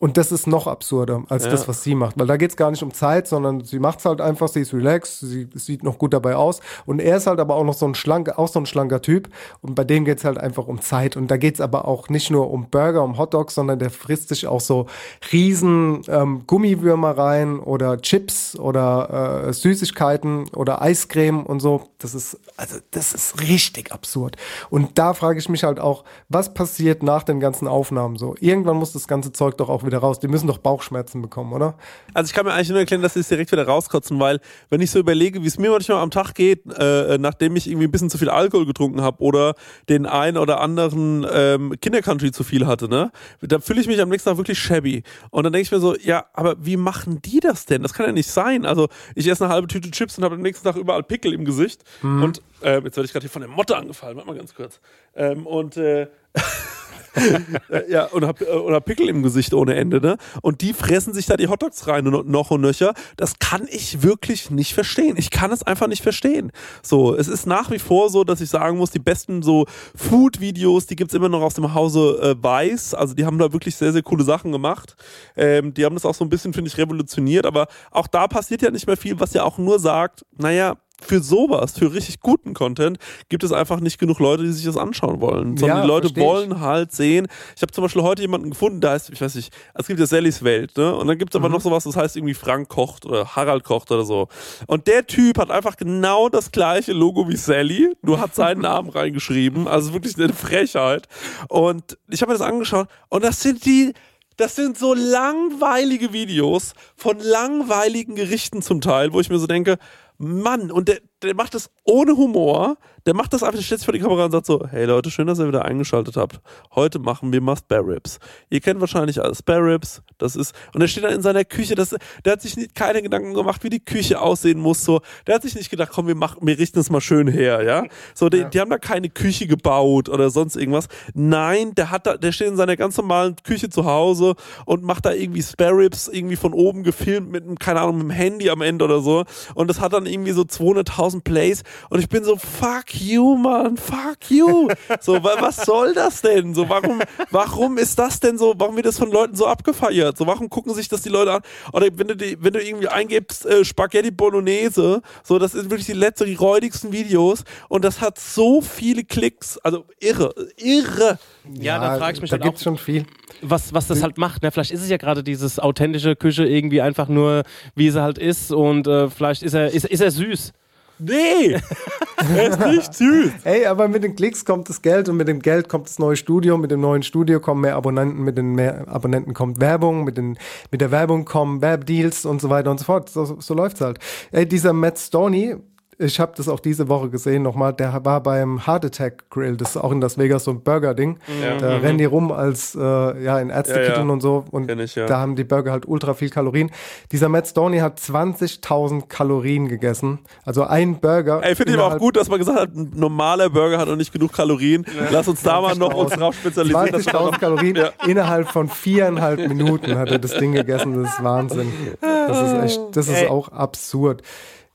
Und das ist noch absurder als ja. das, was sie macht. Weil da geht es gar nicht um Zeit, sondern sie macht es halt einfach, sie ist relaxed, sie sieht noch gut dabei aus. Und er ist halt aber auch noch so ein schlanker, auch so ein schlanker Typ. Und bei dem geht es halt einfach um Zeit. Und da geht es aber auch nicht nur um Burger, um Hotdogs, sondern der frisst sich auch so riesen ähm, Gummiwürmer rein oder Chips oder äh, Süßigkeiten oder Eiscreme und so. Das ist, also das ist richtig absurd. Und da frage ich mich halt auch, was passiert nach den ganzen Aufnahmen so? Irgendwann muss das ganze Zeug doch auch wieder raus. Die müssen doch Bauchschmerzen bekommen, oder? Also ich kann mir eigentlich nur erklären, dass sie es direkt wieder rauskotzen, weil wenn ich so überlege, wie es mir manchmal am Tag geht, äh, nachdem ich irgendwie ein bisschen zu viel Alkohol getrunken habe oder den einen oder anderen ähm, Kindercountry zu viel hatte, ne, da fühle ich mich am nächsten Tag wirklich shabby. Und dann denke ich mir so, ja, aber wie machen die das denn? Das kann ja nicht sein. Also ich esse eine halbe Tüte Chips und habe am nächsten Tag überall Pickel im Gesicht. Mhm. Und äh, jetzt werde ich gerade hier von der Motte angefallen, warte mal ganz kurz. Ähm, und äh, ja, und hab, äh, und hab Pickel im Gesicht ohne Ende, ne? Und die fressen sich da die Hotdogs rein und noch und nöcher. Das kann ich wirklich nicht verstehen. Ich kann es einfach nicht verstehen. So, es ist nach wie vor so, dass ich sagen muss, die besten so Food-Videos, die gibt's immer noch aus dem Hause äh, Weiß. Also die haben da wirklich sehr, sehr coole Sachen gemacht. Ähm, die haben das auch so ein bisschen, finde ich, revolutioniert. Aber auch da passiert ja nicht mehr viel, was ja auch nur sagt, naja, für sowas, für richtig guten Content, gibt es einfach nicht genug Leute, die sich das anschauen wollen. Sondern Ja, die Leute ich. wollen halt sehen. Ich habe zum Beispiel heute jemanden gefunden, da heißt, ich weiß nicht, es gibt ja Sallys Welt, ne? Und dann gibt es aber noch sowas, das heißt irgendwie Frank kocht oder Harald kocht oder so. Und der Typ hat einfach genau das gleiche Logo wie Sally, nur hat seinen Namen reingeschrieben. Also wirklich eine Frechheit. Und ich habe mir das angeschaut und das sind die. Das sind so langweilige Videos von langweiligen Gerichten zum Teil, wo ich mir so denke, Mann, und der, der macht das ohne Humor. Der macht das einfach, der stellt sich vor die Kamera und sagt so, hey Leute, schön, dass ihr wieder eingeschaltet habt. Heute machen wir mal Spare Ribs. Ihr kennt wahrscheinlich alle Spare Ribs. Das ist, und er steht dann in seiner Küche, das, der hat sich nicht, keine Gedanken gemacht, wie die Küche aussehen muss, so. Der hat sich nicht gedacht, komm, wir machen, wir richten es mal schön her, ja. So, die, die haben da keine Küche gebaut oder sonst irgendwas. Nein, der hat da, der steht in seiner ganz normalen Küche zu Hause und macht da irgendwie Spare Ribs irgendwie von oben gefilmt mit einem, keine Ahnung, mit dem Handy am Ende oder so. Und das hat dann irgendwie so 200.000 Plays. Und ich bin so, fuck you, man, fuck you. So, wa- was soll das denn? So, warum, warum ist das denn so, warum wird das von Leuten so abgefeiert? So, warum gucken sich das die Leute an? Oder wenn du, die, wenn du irgendwie eingibst, äh, Spaghetti Bolognese, so, das sind wirklich die letzten, die räudigsten Videos. Und das hat so viele Klicks. Also, irre, irre. Ja, da frage ich mich da halt gibt's auch, schon viel. was, was das halt macht. Ne? Vielleicht ist es ja gerade dieses authentische Küche irgendwie einfach nur, wie sie halt ist und äh, vielleicht ist er, ist, ist er süß. Nee! er ist nicht süß. Ey, aber mit den Klicks kommt das Geld und mit dem Geld kommt das neue Studio. Mit dem neuen Studio kommen mehr Abonnenten, mit den mehr Abonnenten kommt Werbung, mit, den, mit der Werbung kommen Webdeals und so weiter und so fort. So, so läuft's halt. Ey, dieser Matt Stoney, ich habe das auch diese Woche gesehen nochmal, der war beim Heart Attack Grill, das ist auch in Las Vegas so ein Burger-Ding. Da rennen die rum als äh, ja in Ärztekitteln Ja, ja. und so und ich, ja. da haben die Burger halt ultra viel Kalorien. Dieser Matt Stoney hat 20.000 Kalorien gegessen. Also ein Burger. Ey, finde ich aber auch gut, dass man gesagt hat, ein normaler Burger hat noch nicht genug Kalorien. Lass uns da mal noch uns drauf spezialisieren. dass wir da 20.000 noch- Kalorien Ja. innerhalb von viereinhalb Minuten hat er das Ding gegessen. Das ist Wahnsinn. Das ist echt, das ist Ey. auch absurd.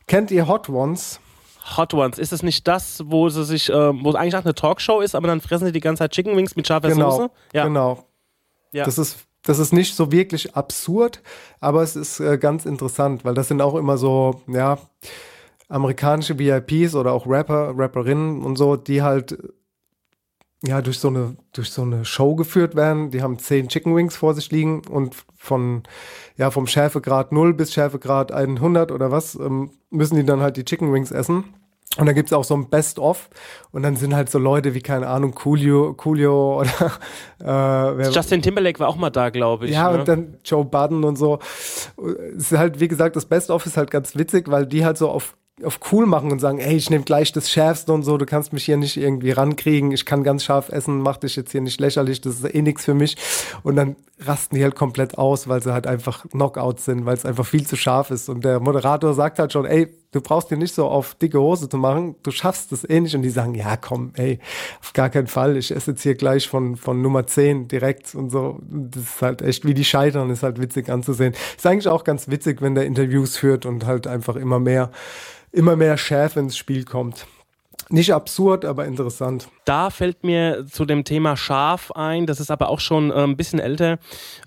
Kennt ihr Hot Ones? Hot Ones, ist es nicht das, wo sie sich, äh, wo es eigentlich auch eine Talkshow ist, aber dann fressen sie die ganze Zeit Chicken Wings mit scharfer Genau. Soße? Ja. Genau. Ja. Das ist das ist nicht so wirklich absurd, aber es ist äh, ganz interessant, weil das sind auch immer so, ja, amerikanische VIPs oder auch Rapper, Rapperinnen und so, die halt ja durch so eine durch so eine Show geführt werden. Die haben zehn Chicken Wings vor sich liegen und von ja vom Schärfegrad 0 bis Schärfegrad 100 oder was ähm, müssen die dann halt die Chicken Wings essen. Und dann gibt's auch so ein Best-of und dann sind halt so Leute wie, keine Ahnung, Coolio, Coolio oder äh, wer, Justin Timberlake war auch mal da, glaube ich. ja, ne? und dann Joe Budden und so. Es ist halt, wie gesagt, das Best-of ist halt ganz witzig, weil die halt so auf, auf cool machen und sagen, ey, ich nehme gleich das Schärfste und so, du kannst mich hier nicht irgendwie rankriegen, ich kann ganz scharf essen, mach dich jetzt hier nicht lächerlich, das ist eh nichts für mich. Und dann rasten die halt komplett aus, weil sie halt einfach Knockouts sind, weil es einfach viel zu scharf ist. Und der Moderator sagt halt schon, ey, du brauchst dir nicht so auf dicke Hose zu machen, du schaffst das eh nicht. Und die sagen, ja, komm, ey, auf gar keinen Fall, ich esse jetzt hier gleich von, von Nummer 10 direkt und so. Das ist halt echt, wie die scheitern, ist halt witzig anzusehen. Ist eigentlich auch ganz witzig, wenn der Interviews führt und halt einfach immer mehr, immer mehr Schärfe ins Spiel kommt. Nicht absurd, aber interessant. Da fällt mir zu dem Thema Schaf ein, das ist aber auch schon äh, ein bisschen älter.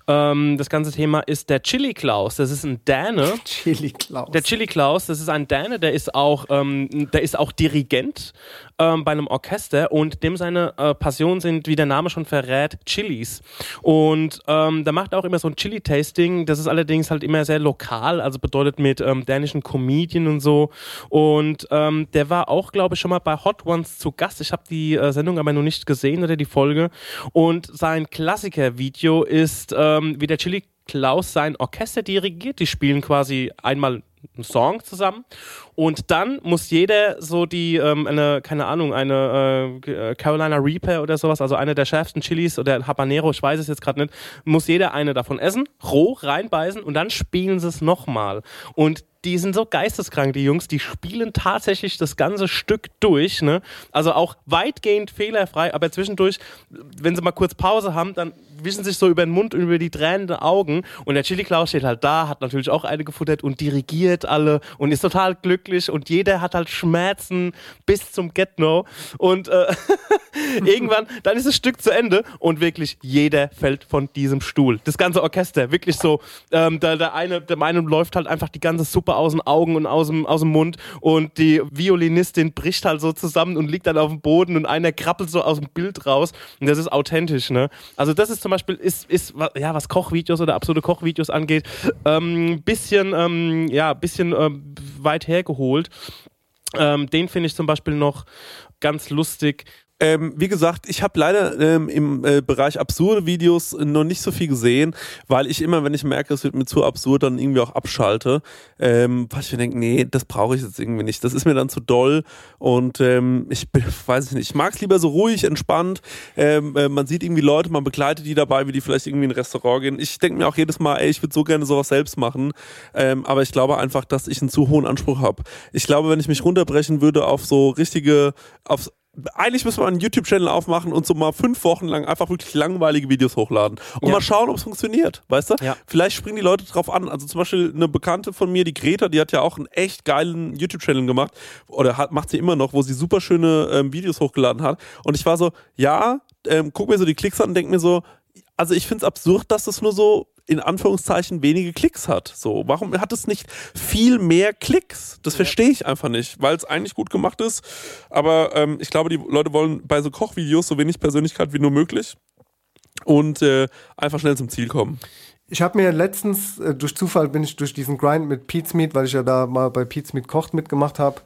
Ähm, das ganze Thema ist der Chili Klaus. Das ist ein Däne. Chili Klaus. Der Chili Klaus, das ist ein Däne, der ist auch, ähm, der ist auch Dirigent ähm, bei einem Orchester und dem seine äh, Passion sind, wie der Name schon verrät, Chilis. Und ähm, da macht er auch immer so ein Chili-Tasting. Das ist allerdings halt immer sehr lokal, also bedeutet mit ähm, dänischen Comedian und so. Und ähm, der war auch, glaube ich, schon mal bei Hot Ones zu Gast. Ich habe die äh, äh, Sendung aber noch nicht gesehen oder die Folge. Und sein Klassiker-Video ist, ähm, wie der Chili Klaus sein Orchester dirigiert. Die spielen quasi einmal einen Song zusammen und dann muss jeder so die, ähm, eine, keine Ahnung, eine äh, Carolina Reaper oder sowas, also eine der schärfsten Chilis oder Habanero, ich weiß es jetzt gerade nicht, muss jeder eine davon essen, roh reinbeißen und dann spielen sie es nochmal. Und die sind so geisteskrank, die Jungs, die spielen tatsächlich das ganze Stück durch, ne? Also auch weitgehend fehlerfrei, aber zwischendurch, wenn sie mal kurz Pause haben, dann wischen sich so über den Mund und über die tränenden Augen und der Chili Klaus steht halt da, hat natürlich auch eine gefuttert und dirigiert alle und ist total glücklich und jeder hat halt Schmerzen bis zum Get-No und äh, irgendwann, dann ist das Stück zu Ende und wirklich jeder fällt von diesem Stuhl. Das ganze Orchester, wirklich so, ähm, der, der eine, dem einen läuft halt einfach die ganze Suppe aus den Augen und aus dem, aus dem Mund und die Violinistin bricht halt so zusammen und liegt dann auf dem Boden und einer krabbelt so aus dem Bild raus und das ist authentisch, ne? Also das ist zum Beispiel, ist, ist ja, was Kochvideos oder absurde Kochvideos angeht, ähm, bisschen, ähm, ja, bisschen ähm, weit hergeholt. Ähm, den finde ich zum Beispiel noch ganz lustig. Ähm, wie gesagt, ich habe leider ähm, im äh, Bereich absurde Videos noch nicht so viel gesehen, weil ich immer, wenn ich merke, es wird mir zu absurd, dann irgendwie auch abschalte. Ähm, weil ich mir denke, nee, das brauche ich jetzt irgendwie nicht. Das ist mir dann zu doll und ähm, ich bin, weiß ich nicht, ich mag es lieber so ruhig, entspannt. Ähm, äh, man sieht irgendwie Leute, man begleitet die dabei, wie die vielleicht irgendwie in ein Restaurant gehen. Ich denke mir auch jedes Mal, ey, ich würde so gerne sowas selbst machen, ähm, aber ich glaube einfach, dass ich einen zu hohen Anspruch habe. Ich glaube, wenn ich mich runterbrechen würde auf so richtige, auf eigentlich müssen wir einen YouTube-Channel aufmachen und so mal fünf Wochen lang einfach wirklich langweilige Videos hochladen und Ja. mal schauen, ob es funktioniert, weißt du? Ja. Vielleicht springen die Leute drauf an. Also zum Beispiel eine Bekannte von mir, die Greta, die hat ja auch einen echt geilen YouTube-Channel gemacht oder hat, macht sie immer noch, wo sie super schöne ähm, Videos hochgeladen hat. Und ich war so, ja, ähm, guck mir so die Klicks an und denk mir so, also ich finde es absurd, dass das nur so in Anführungszeichen wenige Klicks hat. So, warum hat es nicht viel mehr Klicks? Das verstehe ich einfach nicht, weil es eigentlich gut gemacht ist. Aber ähm, ich glaube, die Leute wollen bei so Kochvideos so wenig Persönlichkeit wie nur möglich und äh, einfach schnell zum Ziel kommen. Ich habe mir letztens, äh, durch Zufall bin ich durch diesen Grind mit Pete's Meat, weil ich ja da mal bei Pete's Meat kocht mitgemacht habe,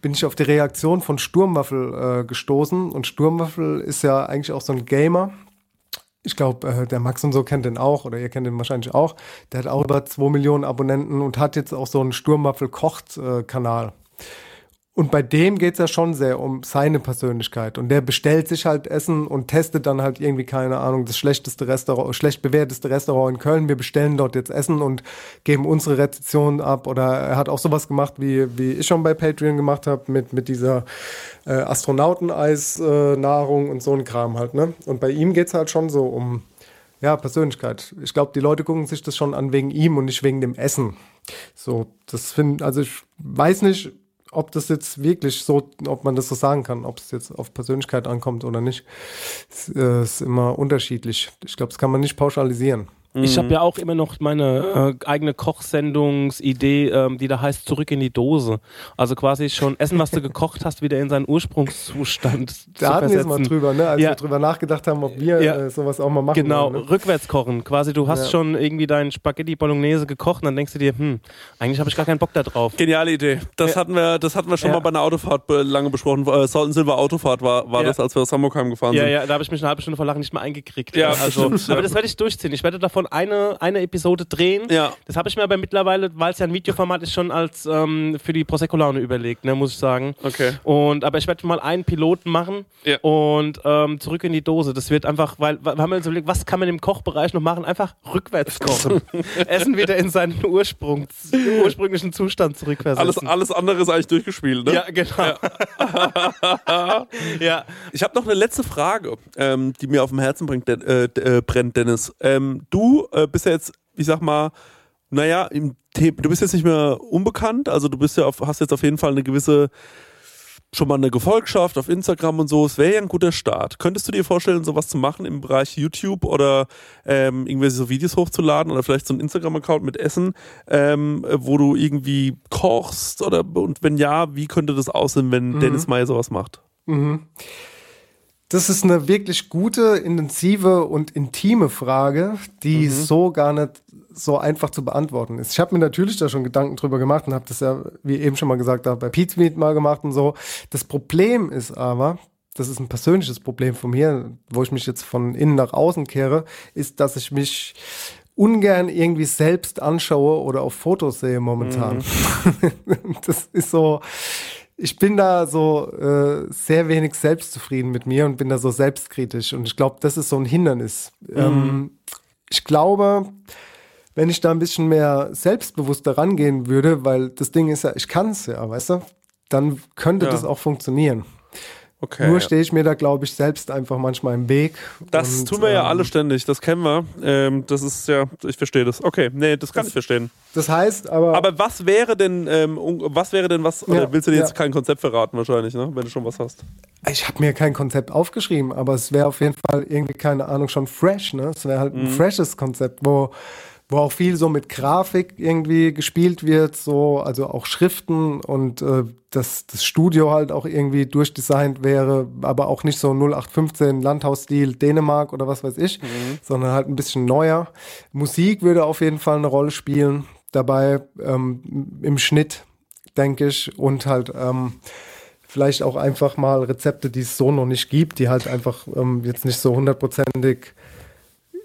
bin ich auf die Reaktion von Sturmwaffel äh, gestoßen. Und Sturmwaffel ist ja eigentlich auch so ein Gamer. Ich glaube, äh, der Max und so kennt den auch, oder ihr kennt den wahrscheinlich auch. Der hat auch über 2 Millionen Abonnenten und hat jetzt auch so einen Sturmwaffel-Kocht-Kanal. Und bei dem geht es ja schon sehr um seine Persönlichkeit. Und der bestellt sich halt Essen und testet dann halt irgendwie, keine Ahnung, das schlechteste Restaurant, schlecht bewerteste Restaurant in Köln. Wir bestellen dort jetzt Essen und geben unsere Rezeption ab. Oder er hat auch sowas gemacht, wie, wie ich schon bei Patreon gemacht habe, mit, mit dieser äh, Astronauteneis-Nahrung und so ein Kram halt. Ne? Und bei ihm geht es halt schon so um ja, Persönlichkeit. Ich glaube, die Leute gucken sich das schon an wegen ihm und nicht wegen dem Essen. So, das finde, also ich weiß nicht, ob das jetzt wirklich so, ob man das so sagen kann, ob es jetzt auf Persönlichkeit ankommt oder nicht. Es äh, ist immer unterschiedlich. Ich glaube, das kann man nicht pauschalisieren. Ich Mhm. habe ja auch immer noch meine äh, eigene Kochsendungsidee, ähm, die da heißt Zurück in die Dose. Also quasi schon Essen, was du gekocht hast, wieder in seinen Ursprungszustand zu Da hatten wir es mal drüber, ne? als Ja. wir drüber nachgedacht haben, ob wir Ja. äh, sowas auch mal machen Genau, wollen. Ne? rückwärts kochen. Quasi, du hast Ja. schon irgendwie dein Spaghetti Bolognese gekocht und dann denkst du dir, hm, eigentlich habe ich gar keinen Bock da drauf. Geniale Idee. Das Ja. hatten wir, das hatten wir schon Ja. mal bei einer Autofahrt lange besprochen. Äh, Salt Silver Autofahrt war, war Ja. das, als wir aus Hamburg heimgefahren Ja, sind. ja, da habe ich mich eine halbe Stunde vor Lachen nicht mehr eingekriegt. Ja, also, stimmt, ja. aber das werde ich durchziehen. Ich werde davon eine, eine Episode drehen. Ja. Das habe ich mir aber mittlerweile, weil es ja ein Videoformat ist, schon als ähm, für die Prosecco-Laune überlegt, ne, muss ich sagen. Okay. Und, aber ich werde mal einen Piloten machen Ja. und ähm, zurück in die Dose. Das wird einfach, weil wir haben uns überlegt, was kann man im Kochbereich noch machen? Einfach rückwärts kochen. Essen wieder in seinen Ursprungs, ursprünglichen Zustand zurückversetzen. Alles, alles andere ist eigentlich durchgespielt, ne? ja, genau. Ja. Ich habe noch eine letzte Frage, ähm, die mir auf dem Herzen bringt, Den- äh, äh, brennt, Dennis. Ähm, du äh, bist ja jetzt, ich sag mal, naja, im The du bist jetzt nicht mehr unbekannt, also du bist ja auf, hast jetzt auf jeden Fall eine gewisse, schon mal eine Gefolgschaft auf Instagram und so. Es wäre ja ein guter Start. Könntest du dir vorstellen, sowas zu machen im Bereich YouTube oder ähm, irgendwelche so Videos hochzuladen oder vielleicht so einen Instagram-Account mit Essen, ähm, wo du irgendwie kochst oder und wenn ja, wie könnte das aussehen, wenn Dennis Meyer sowas macht? Das ist eine wirklich gute, intensive und intime Frage, die so gar nicht so einfach zu beantworten ist. Ich habe mir natürlich da schon Gedanken drüber gemacht und habe das ja, wie eben schon mal gesagt habe, bei Pete's Meat mal gemacht und so. Das Problem ist aber, das ist ein persönliches Problem von mir, wo ich mich jetzt von innen nach außen kehre, ist, dass ich mich ungern irgendwie selbst anschaue oder auf Fotos sehe momentan. Mhm. das ist so, ich bin da so äh, sehr wenig selbstzufrieden mit mir und bin da so selbstkritisch. Und ich glaube, das ist so ein Hindernis. Mhm. Ähm, ich glaube, wenn ich da ein bisschen mehr selbstbewusster rangehen würde, weil das Ding ist ja, ich kann es ja, weißt du, dann könnte ja. das auch funktionieren. Okay, Nur stehe ich mir da, glaube ich, selbst einfach manchmal im Weg. Das und, tun wir ja alle ähm, ständig, das kennen wir. Ähm, das ist ja, ich verstehe das. Okay, nee, das kann das, ich verstehen. Das heißt aber. Aber was wäre denn, ähm, was wäre denn was, ja, willst du dir ja. jetzt kein Konzept verraten wahrscheinlich, ne? wenn du schon was hast? Ich habe mir kein Konzept aufgeschrieben, aber es wäre auf jeden Fall irgendwie, keine Ahnung, schon fresh, ne? Es wäre halt ein mhm. freshes Konzept, wo wo auch viel so mit Grafik irgendwie gespielt wird, so, also auch Schriften und äh, dass das Studio halt auch irgendwie durchdesignt wäre, aber auch nicht so 0815 Landhausstil Dänemark oder was weiß ich, mhm. sondern halt ein bisschen neuer. Musik würde auf jeden Fall eine Rolle spielen dabei ähm, im Schnitt, denke ich, und halt ähm, vielleicht auch einfach mal Rezepte, die es so noch nicht gibt, die halt einfach ähm, jetzt nicht so hundertprozentig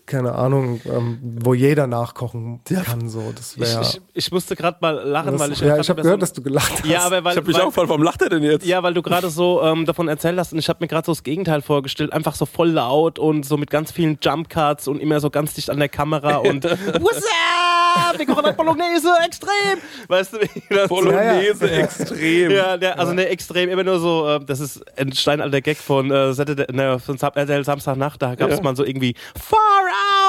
keine Ahnung, ähm, wo jeder nachkochen kann. So, das ich, ich, ich, musste gerade mal lachen, das, weil ich ja, ich habe gehört, so, dass du gelacht hast. Ja, aber weil, ich habe mich weil, auch gefragt, warum lacht er denn jetzt? Ja, weil du gerade so ähm, davon erzählt hast und ich habe mir gerade so das Gegenteil vorgestellt, einfach so voll laut und so mit ganz vielen Jump Cuts und immer so ganz dicht an der Kamera und What's up? Wir kochen halt Bolognese extrem, weißt du? Wie das Bolognese ja, ja. extrem. Ja, der, also ne extrem immer nur so. Äh, das ist ein steinalter Gag von äh, Saturday, ne, von Samstagnacht. Da gab es ja. mal so irgendwie Far out!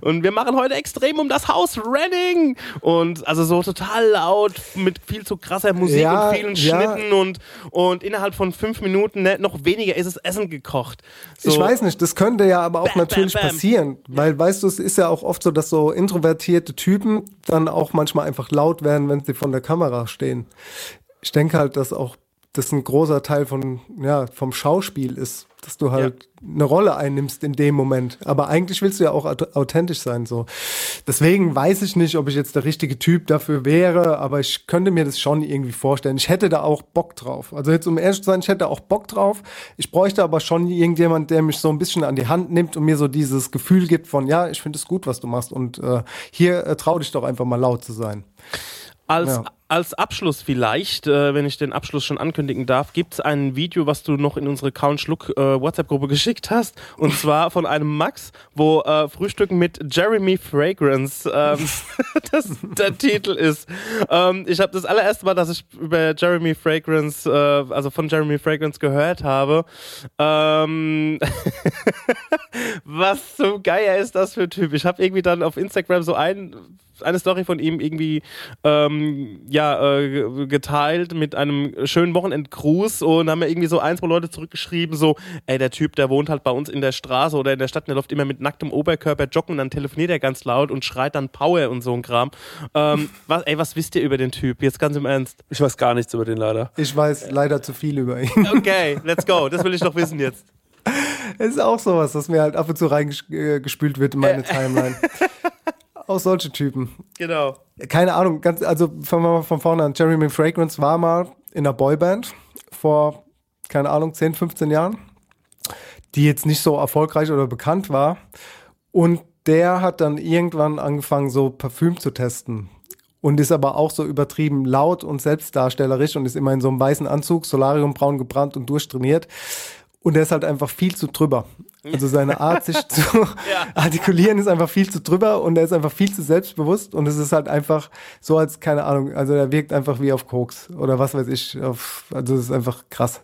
Und wir machen heute extrem um das Haus Renning. Und also so total laut, mit viel zu krasser Musik ja, und vielen ja. Schnitten und, und innerhalb von fünf Minuten, ne, noch weniger ist es Essen gekocht. So. Ich weiß nicht, das könnte ja aber auch bam, natürlich bam, bam. passieren. Weil, weißt du, es ist ja auch oft so, dass so introvertierte Typen dann auch manchmal einfach laut werden, wenn sie von der Kamera stehen. Ich denke halt, dass auch das ein großer Teil von, ja, vom Schauspiel ist, dass du halt ja. eine Rolle einnimmst in dem Moment. Aber eigentlich willst du ja auch authentisch sein, so. Deswegen weiß ich nicht, ob ich jetzt der richtige Typ dafür wäre, aber ich könnte mir das schon irgendwie vorstellen. Ich hätte da auch Bock drauf. Also jetzt um ehrlich zu sein, ich hätte auch Bock drauf. Ich bräuchte aber schon irgendjemand, der mich so ein bisschen an die Hand nimmt und mir so dieses Gefühl gibt von, ja, ich finde es gut, was du machst und äh, hier äh, trau dich doch einfach mal laut zu sein. Als, ja. Als Abschluss vielleicht, äh, wenn ich den Abschluss schon ankündigen darf, gibt es ein Video, was du noch in unsere Count Schluck äh, WhatsApp-Gruppe geschickt hast. Und zwar von einem Max, wo äh, Frühstücken mit Jeremy Fragrance ähm, das, der Titel ist. Ähm, ich habe das allererste Mal, dass ich über Jeremy Fragrance, äh, also von Jeremy Fragrance gehört habe. Ähm, was so geil ist das für ein Typ? Ich habe irgendwie dann auf Instagram so ein eine Story von ihm irgendwie ähm, ja, äh, geteilt mit einem schönen Wochenendgruß und haben mir irgendwie so ein, zwei Leute zurückgeschrieben, so, ey, der Typ, der wohnt halt bei uns in der Straße oder in der Stadt und der läuft immer mit nacktem Oberkörper joggen und dann telefoniert er ganz laut und schreit dann Power und so ein Kram. Ähm, was, ey, was wisst ihr über den Typ? Jetzt ganz im Ernst. Ich weiß gar nichts über den leider. Ich weiß leider zu viel über ihn. Okay, let's go. Das will ich doch wissen jetzt. Es ist auch sowas, was mir halt ab und zu reingespült wird in meine Timeline. Auch solche Typen. Genau. Keine Ahnung, ganz, also fangen wir mal von vorne an. Jeremy Fragrance war mal in einer Boyband vor, keine Ahnung, 10, 15 Jahren, die jetzt nicht so erfolgreich oder bekannt war. Und der hat dann irgendwann angefangen, so Parfüm zu testen. Und ist aber auch so übertrieben laut und selbstdarstellerisch und ist immer in so einem weißen Anzug, Solariumbraun gebrannt und durchtrainiert. Und er ist halt einfach viel zu drüber. Also seine Art, sich zu ja. artikulieren, ist einfach viel zu drüber und er ist einfach viel zu selbstbewusst und es ist halt einfach so als, keine Ahnung, also er wirkt einfach wie auf Koks oder was weiß ich. Auf, also es ist einfach krass.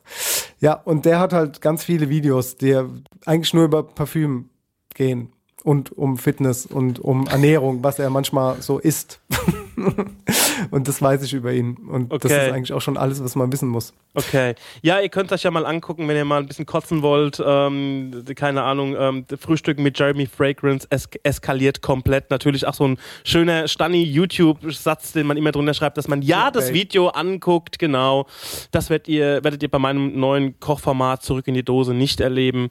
Ja, und der hat halt ganz viele Videos, die eigentlich nur über Parfüm gehen und um Fitness und um Ernährung, was er manchmal so isst. und das weiß ich über ihn. Und okay. das ist eigentlich auch schon alles, was man wissen muss. Okay. Ja, ihr könnt euch ja mal angucken, wenn ihr mal ein bisschen kotzen wollt. Ähm, keine Ahnung, ähm, Frühstück mit Jeremy Fragrance es eskaliert komplett. Natürlich auch so ein schöner Stanni-YouTube-Satz, den man immer drunter schreibt, dass man ja das Video anguckt. Genau. Das werdet ihr, werdet ihr bei meinem neuen Kochformat zurück in die Dose nicht erleben,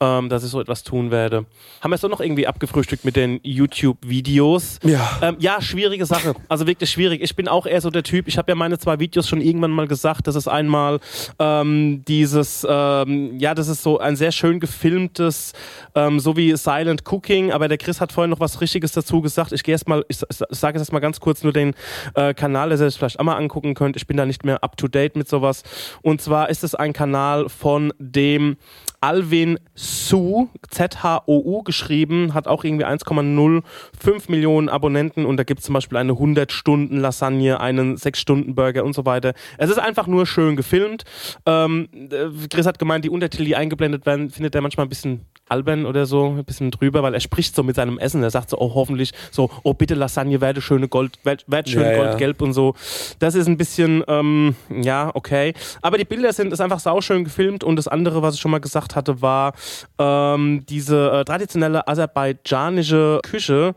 ähm, dass ich so etwas tun werde. Haben wir es doch noch irgendwie abgefrühstückt mit den YouTube-Videos? Ja. Ähm, ja, schwierige Sache. Also wirklich schwierig. ich bin auch eher so der Typ, ich habe ja meine zwei Videos schon irgendwann mal gesagt, das ist einmal ähm, dieses, ähm, ja, das ist so ein sehr schön gefilmtes, ähm, so wie Silent Cooking, aber der Chris hat vorhin noch was Richtiges dazu gesagt. Ich gehe erstmal, ich, ich sage jetzt mal ganz kurz nur den äh, Kanal, der ihr vielleicht auch mal angucken könnt. Ich bin da nicht mehr up to date mit sowas. Und zwar ist es ein Kanal von dem Alvin Su, Z-H-O-U geschrieben, hat auch irgendwie 1,05 Millionen Abonnenten und da gibt es zum Beispiel eine 100-Stunden-Lasagne, einen 6-Stunden-Burger und so weiter. Es ist einfach nur schön gefilmt. Ähm, äh, Chris hat gemeint, die Untertitel, die eingeblendet werden, findet er manchmal ein bisschen albern oder so, ein bisschen drüber, weil er spricht so mit seinem Essen. Er sagt so, oh, hoffentlich so, oh, bitte Lasagne werde schöne Gold, werde schön Ja, ja. goldgelb und so. Das ist ein bisschen, ähm, ja, okay. Aber die Bilder sind, ist einfach sauschön gefilmt und das andere, was ich schon mal gesagt hatte, war ähm, diese äh, traditionelle aserbaidschanische Küche.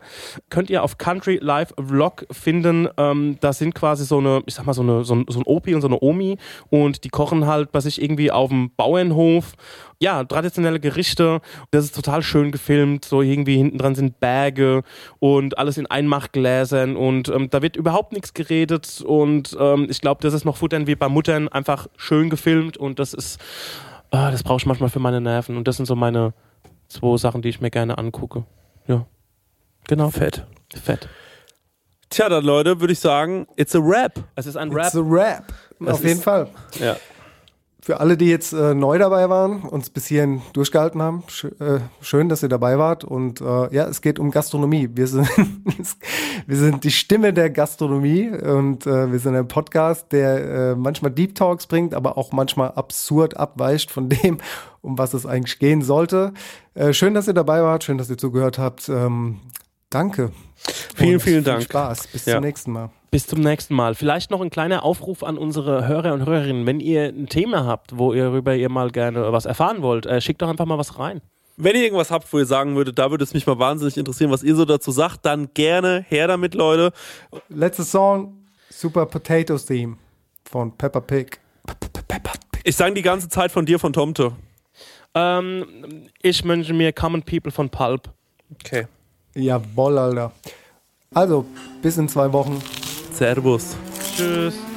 Könnt ihr auf Country Life Vlog finden. Ähm, das sind quasi so eine, ich sag mal, so, eine, so, ein, so ein Opi und so eine Omi und die kochen halt bei sich irgendwie auf dem Bauernhof ja, traditionelle Gerichte. Das ist total schön gefilmt. So irgendwie hinten dran sind Berge und alles in Einmachgläsern und ähm, da wird überhaupt nichts geredet und ähm, ich glaube, das ist noch Futtern wie bei Muttern einfach schön gefilmt und das ist, ah, das brauche ich manchmal für meine Nerven und das sind so meine zwei Sachen, die ich mir gerne angucke. Ja, genau. Fett. Fett. Tja, dann Leute, würde ich sagen, it's a rap. Es ist ein It's Rap. a Rap. Das Auf jeden Fall. Ja. Für alle, die jetzt äh, neu dabei waren, uns bis hierhin durchgehalten haben, sch äh, schön, dass ihr dabei wart. Und äh, ja, es geht um Gastronomie. Wir sind, wir sind die Stimme der Gastronomie und äh, wir sind ein Podcast, der äh, manchmal Deep Talks bringt, aber auch manchmal absurd abweicht von dem, um was es eigentlich gehen sollte. Äh, schön, dass ihr dabei wart, schön, dass ihr zugehört habt. Ähm, danke. Vielen, Und vielen viel Dank. Spaß. Bis Ja. zum nächsten Mal. Bis zum nächsten Mal. Vielleicht noch ein kleiner Aufruf an unsere Hörer und Hörerinnen. Wenn ihr ein Thema habt, wo ihr darüber ihr mal gerne was erfahren wollt, äh, schickt doch einfach mal was rein. Wenn ihr irgendwas habt, wo ihr sagen würdet, da würde es mich mal wahnsinnig interessieren, was ihr so dazu sagt, dann gerne her damit, Leute. Letzter Song, Super Potatoes Theme von Peppa Pig. Ich sang die ganze Zeit von dir, von Tomte. Ähm, ich wünsche mir Common People von Pulp. Okay. Jawoll, Alter. Also, bis in zwei Wochen. Servus. Tschüss.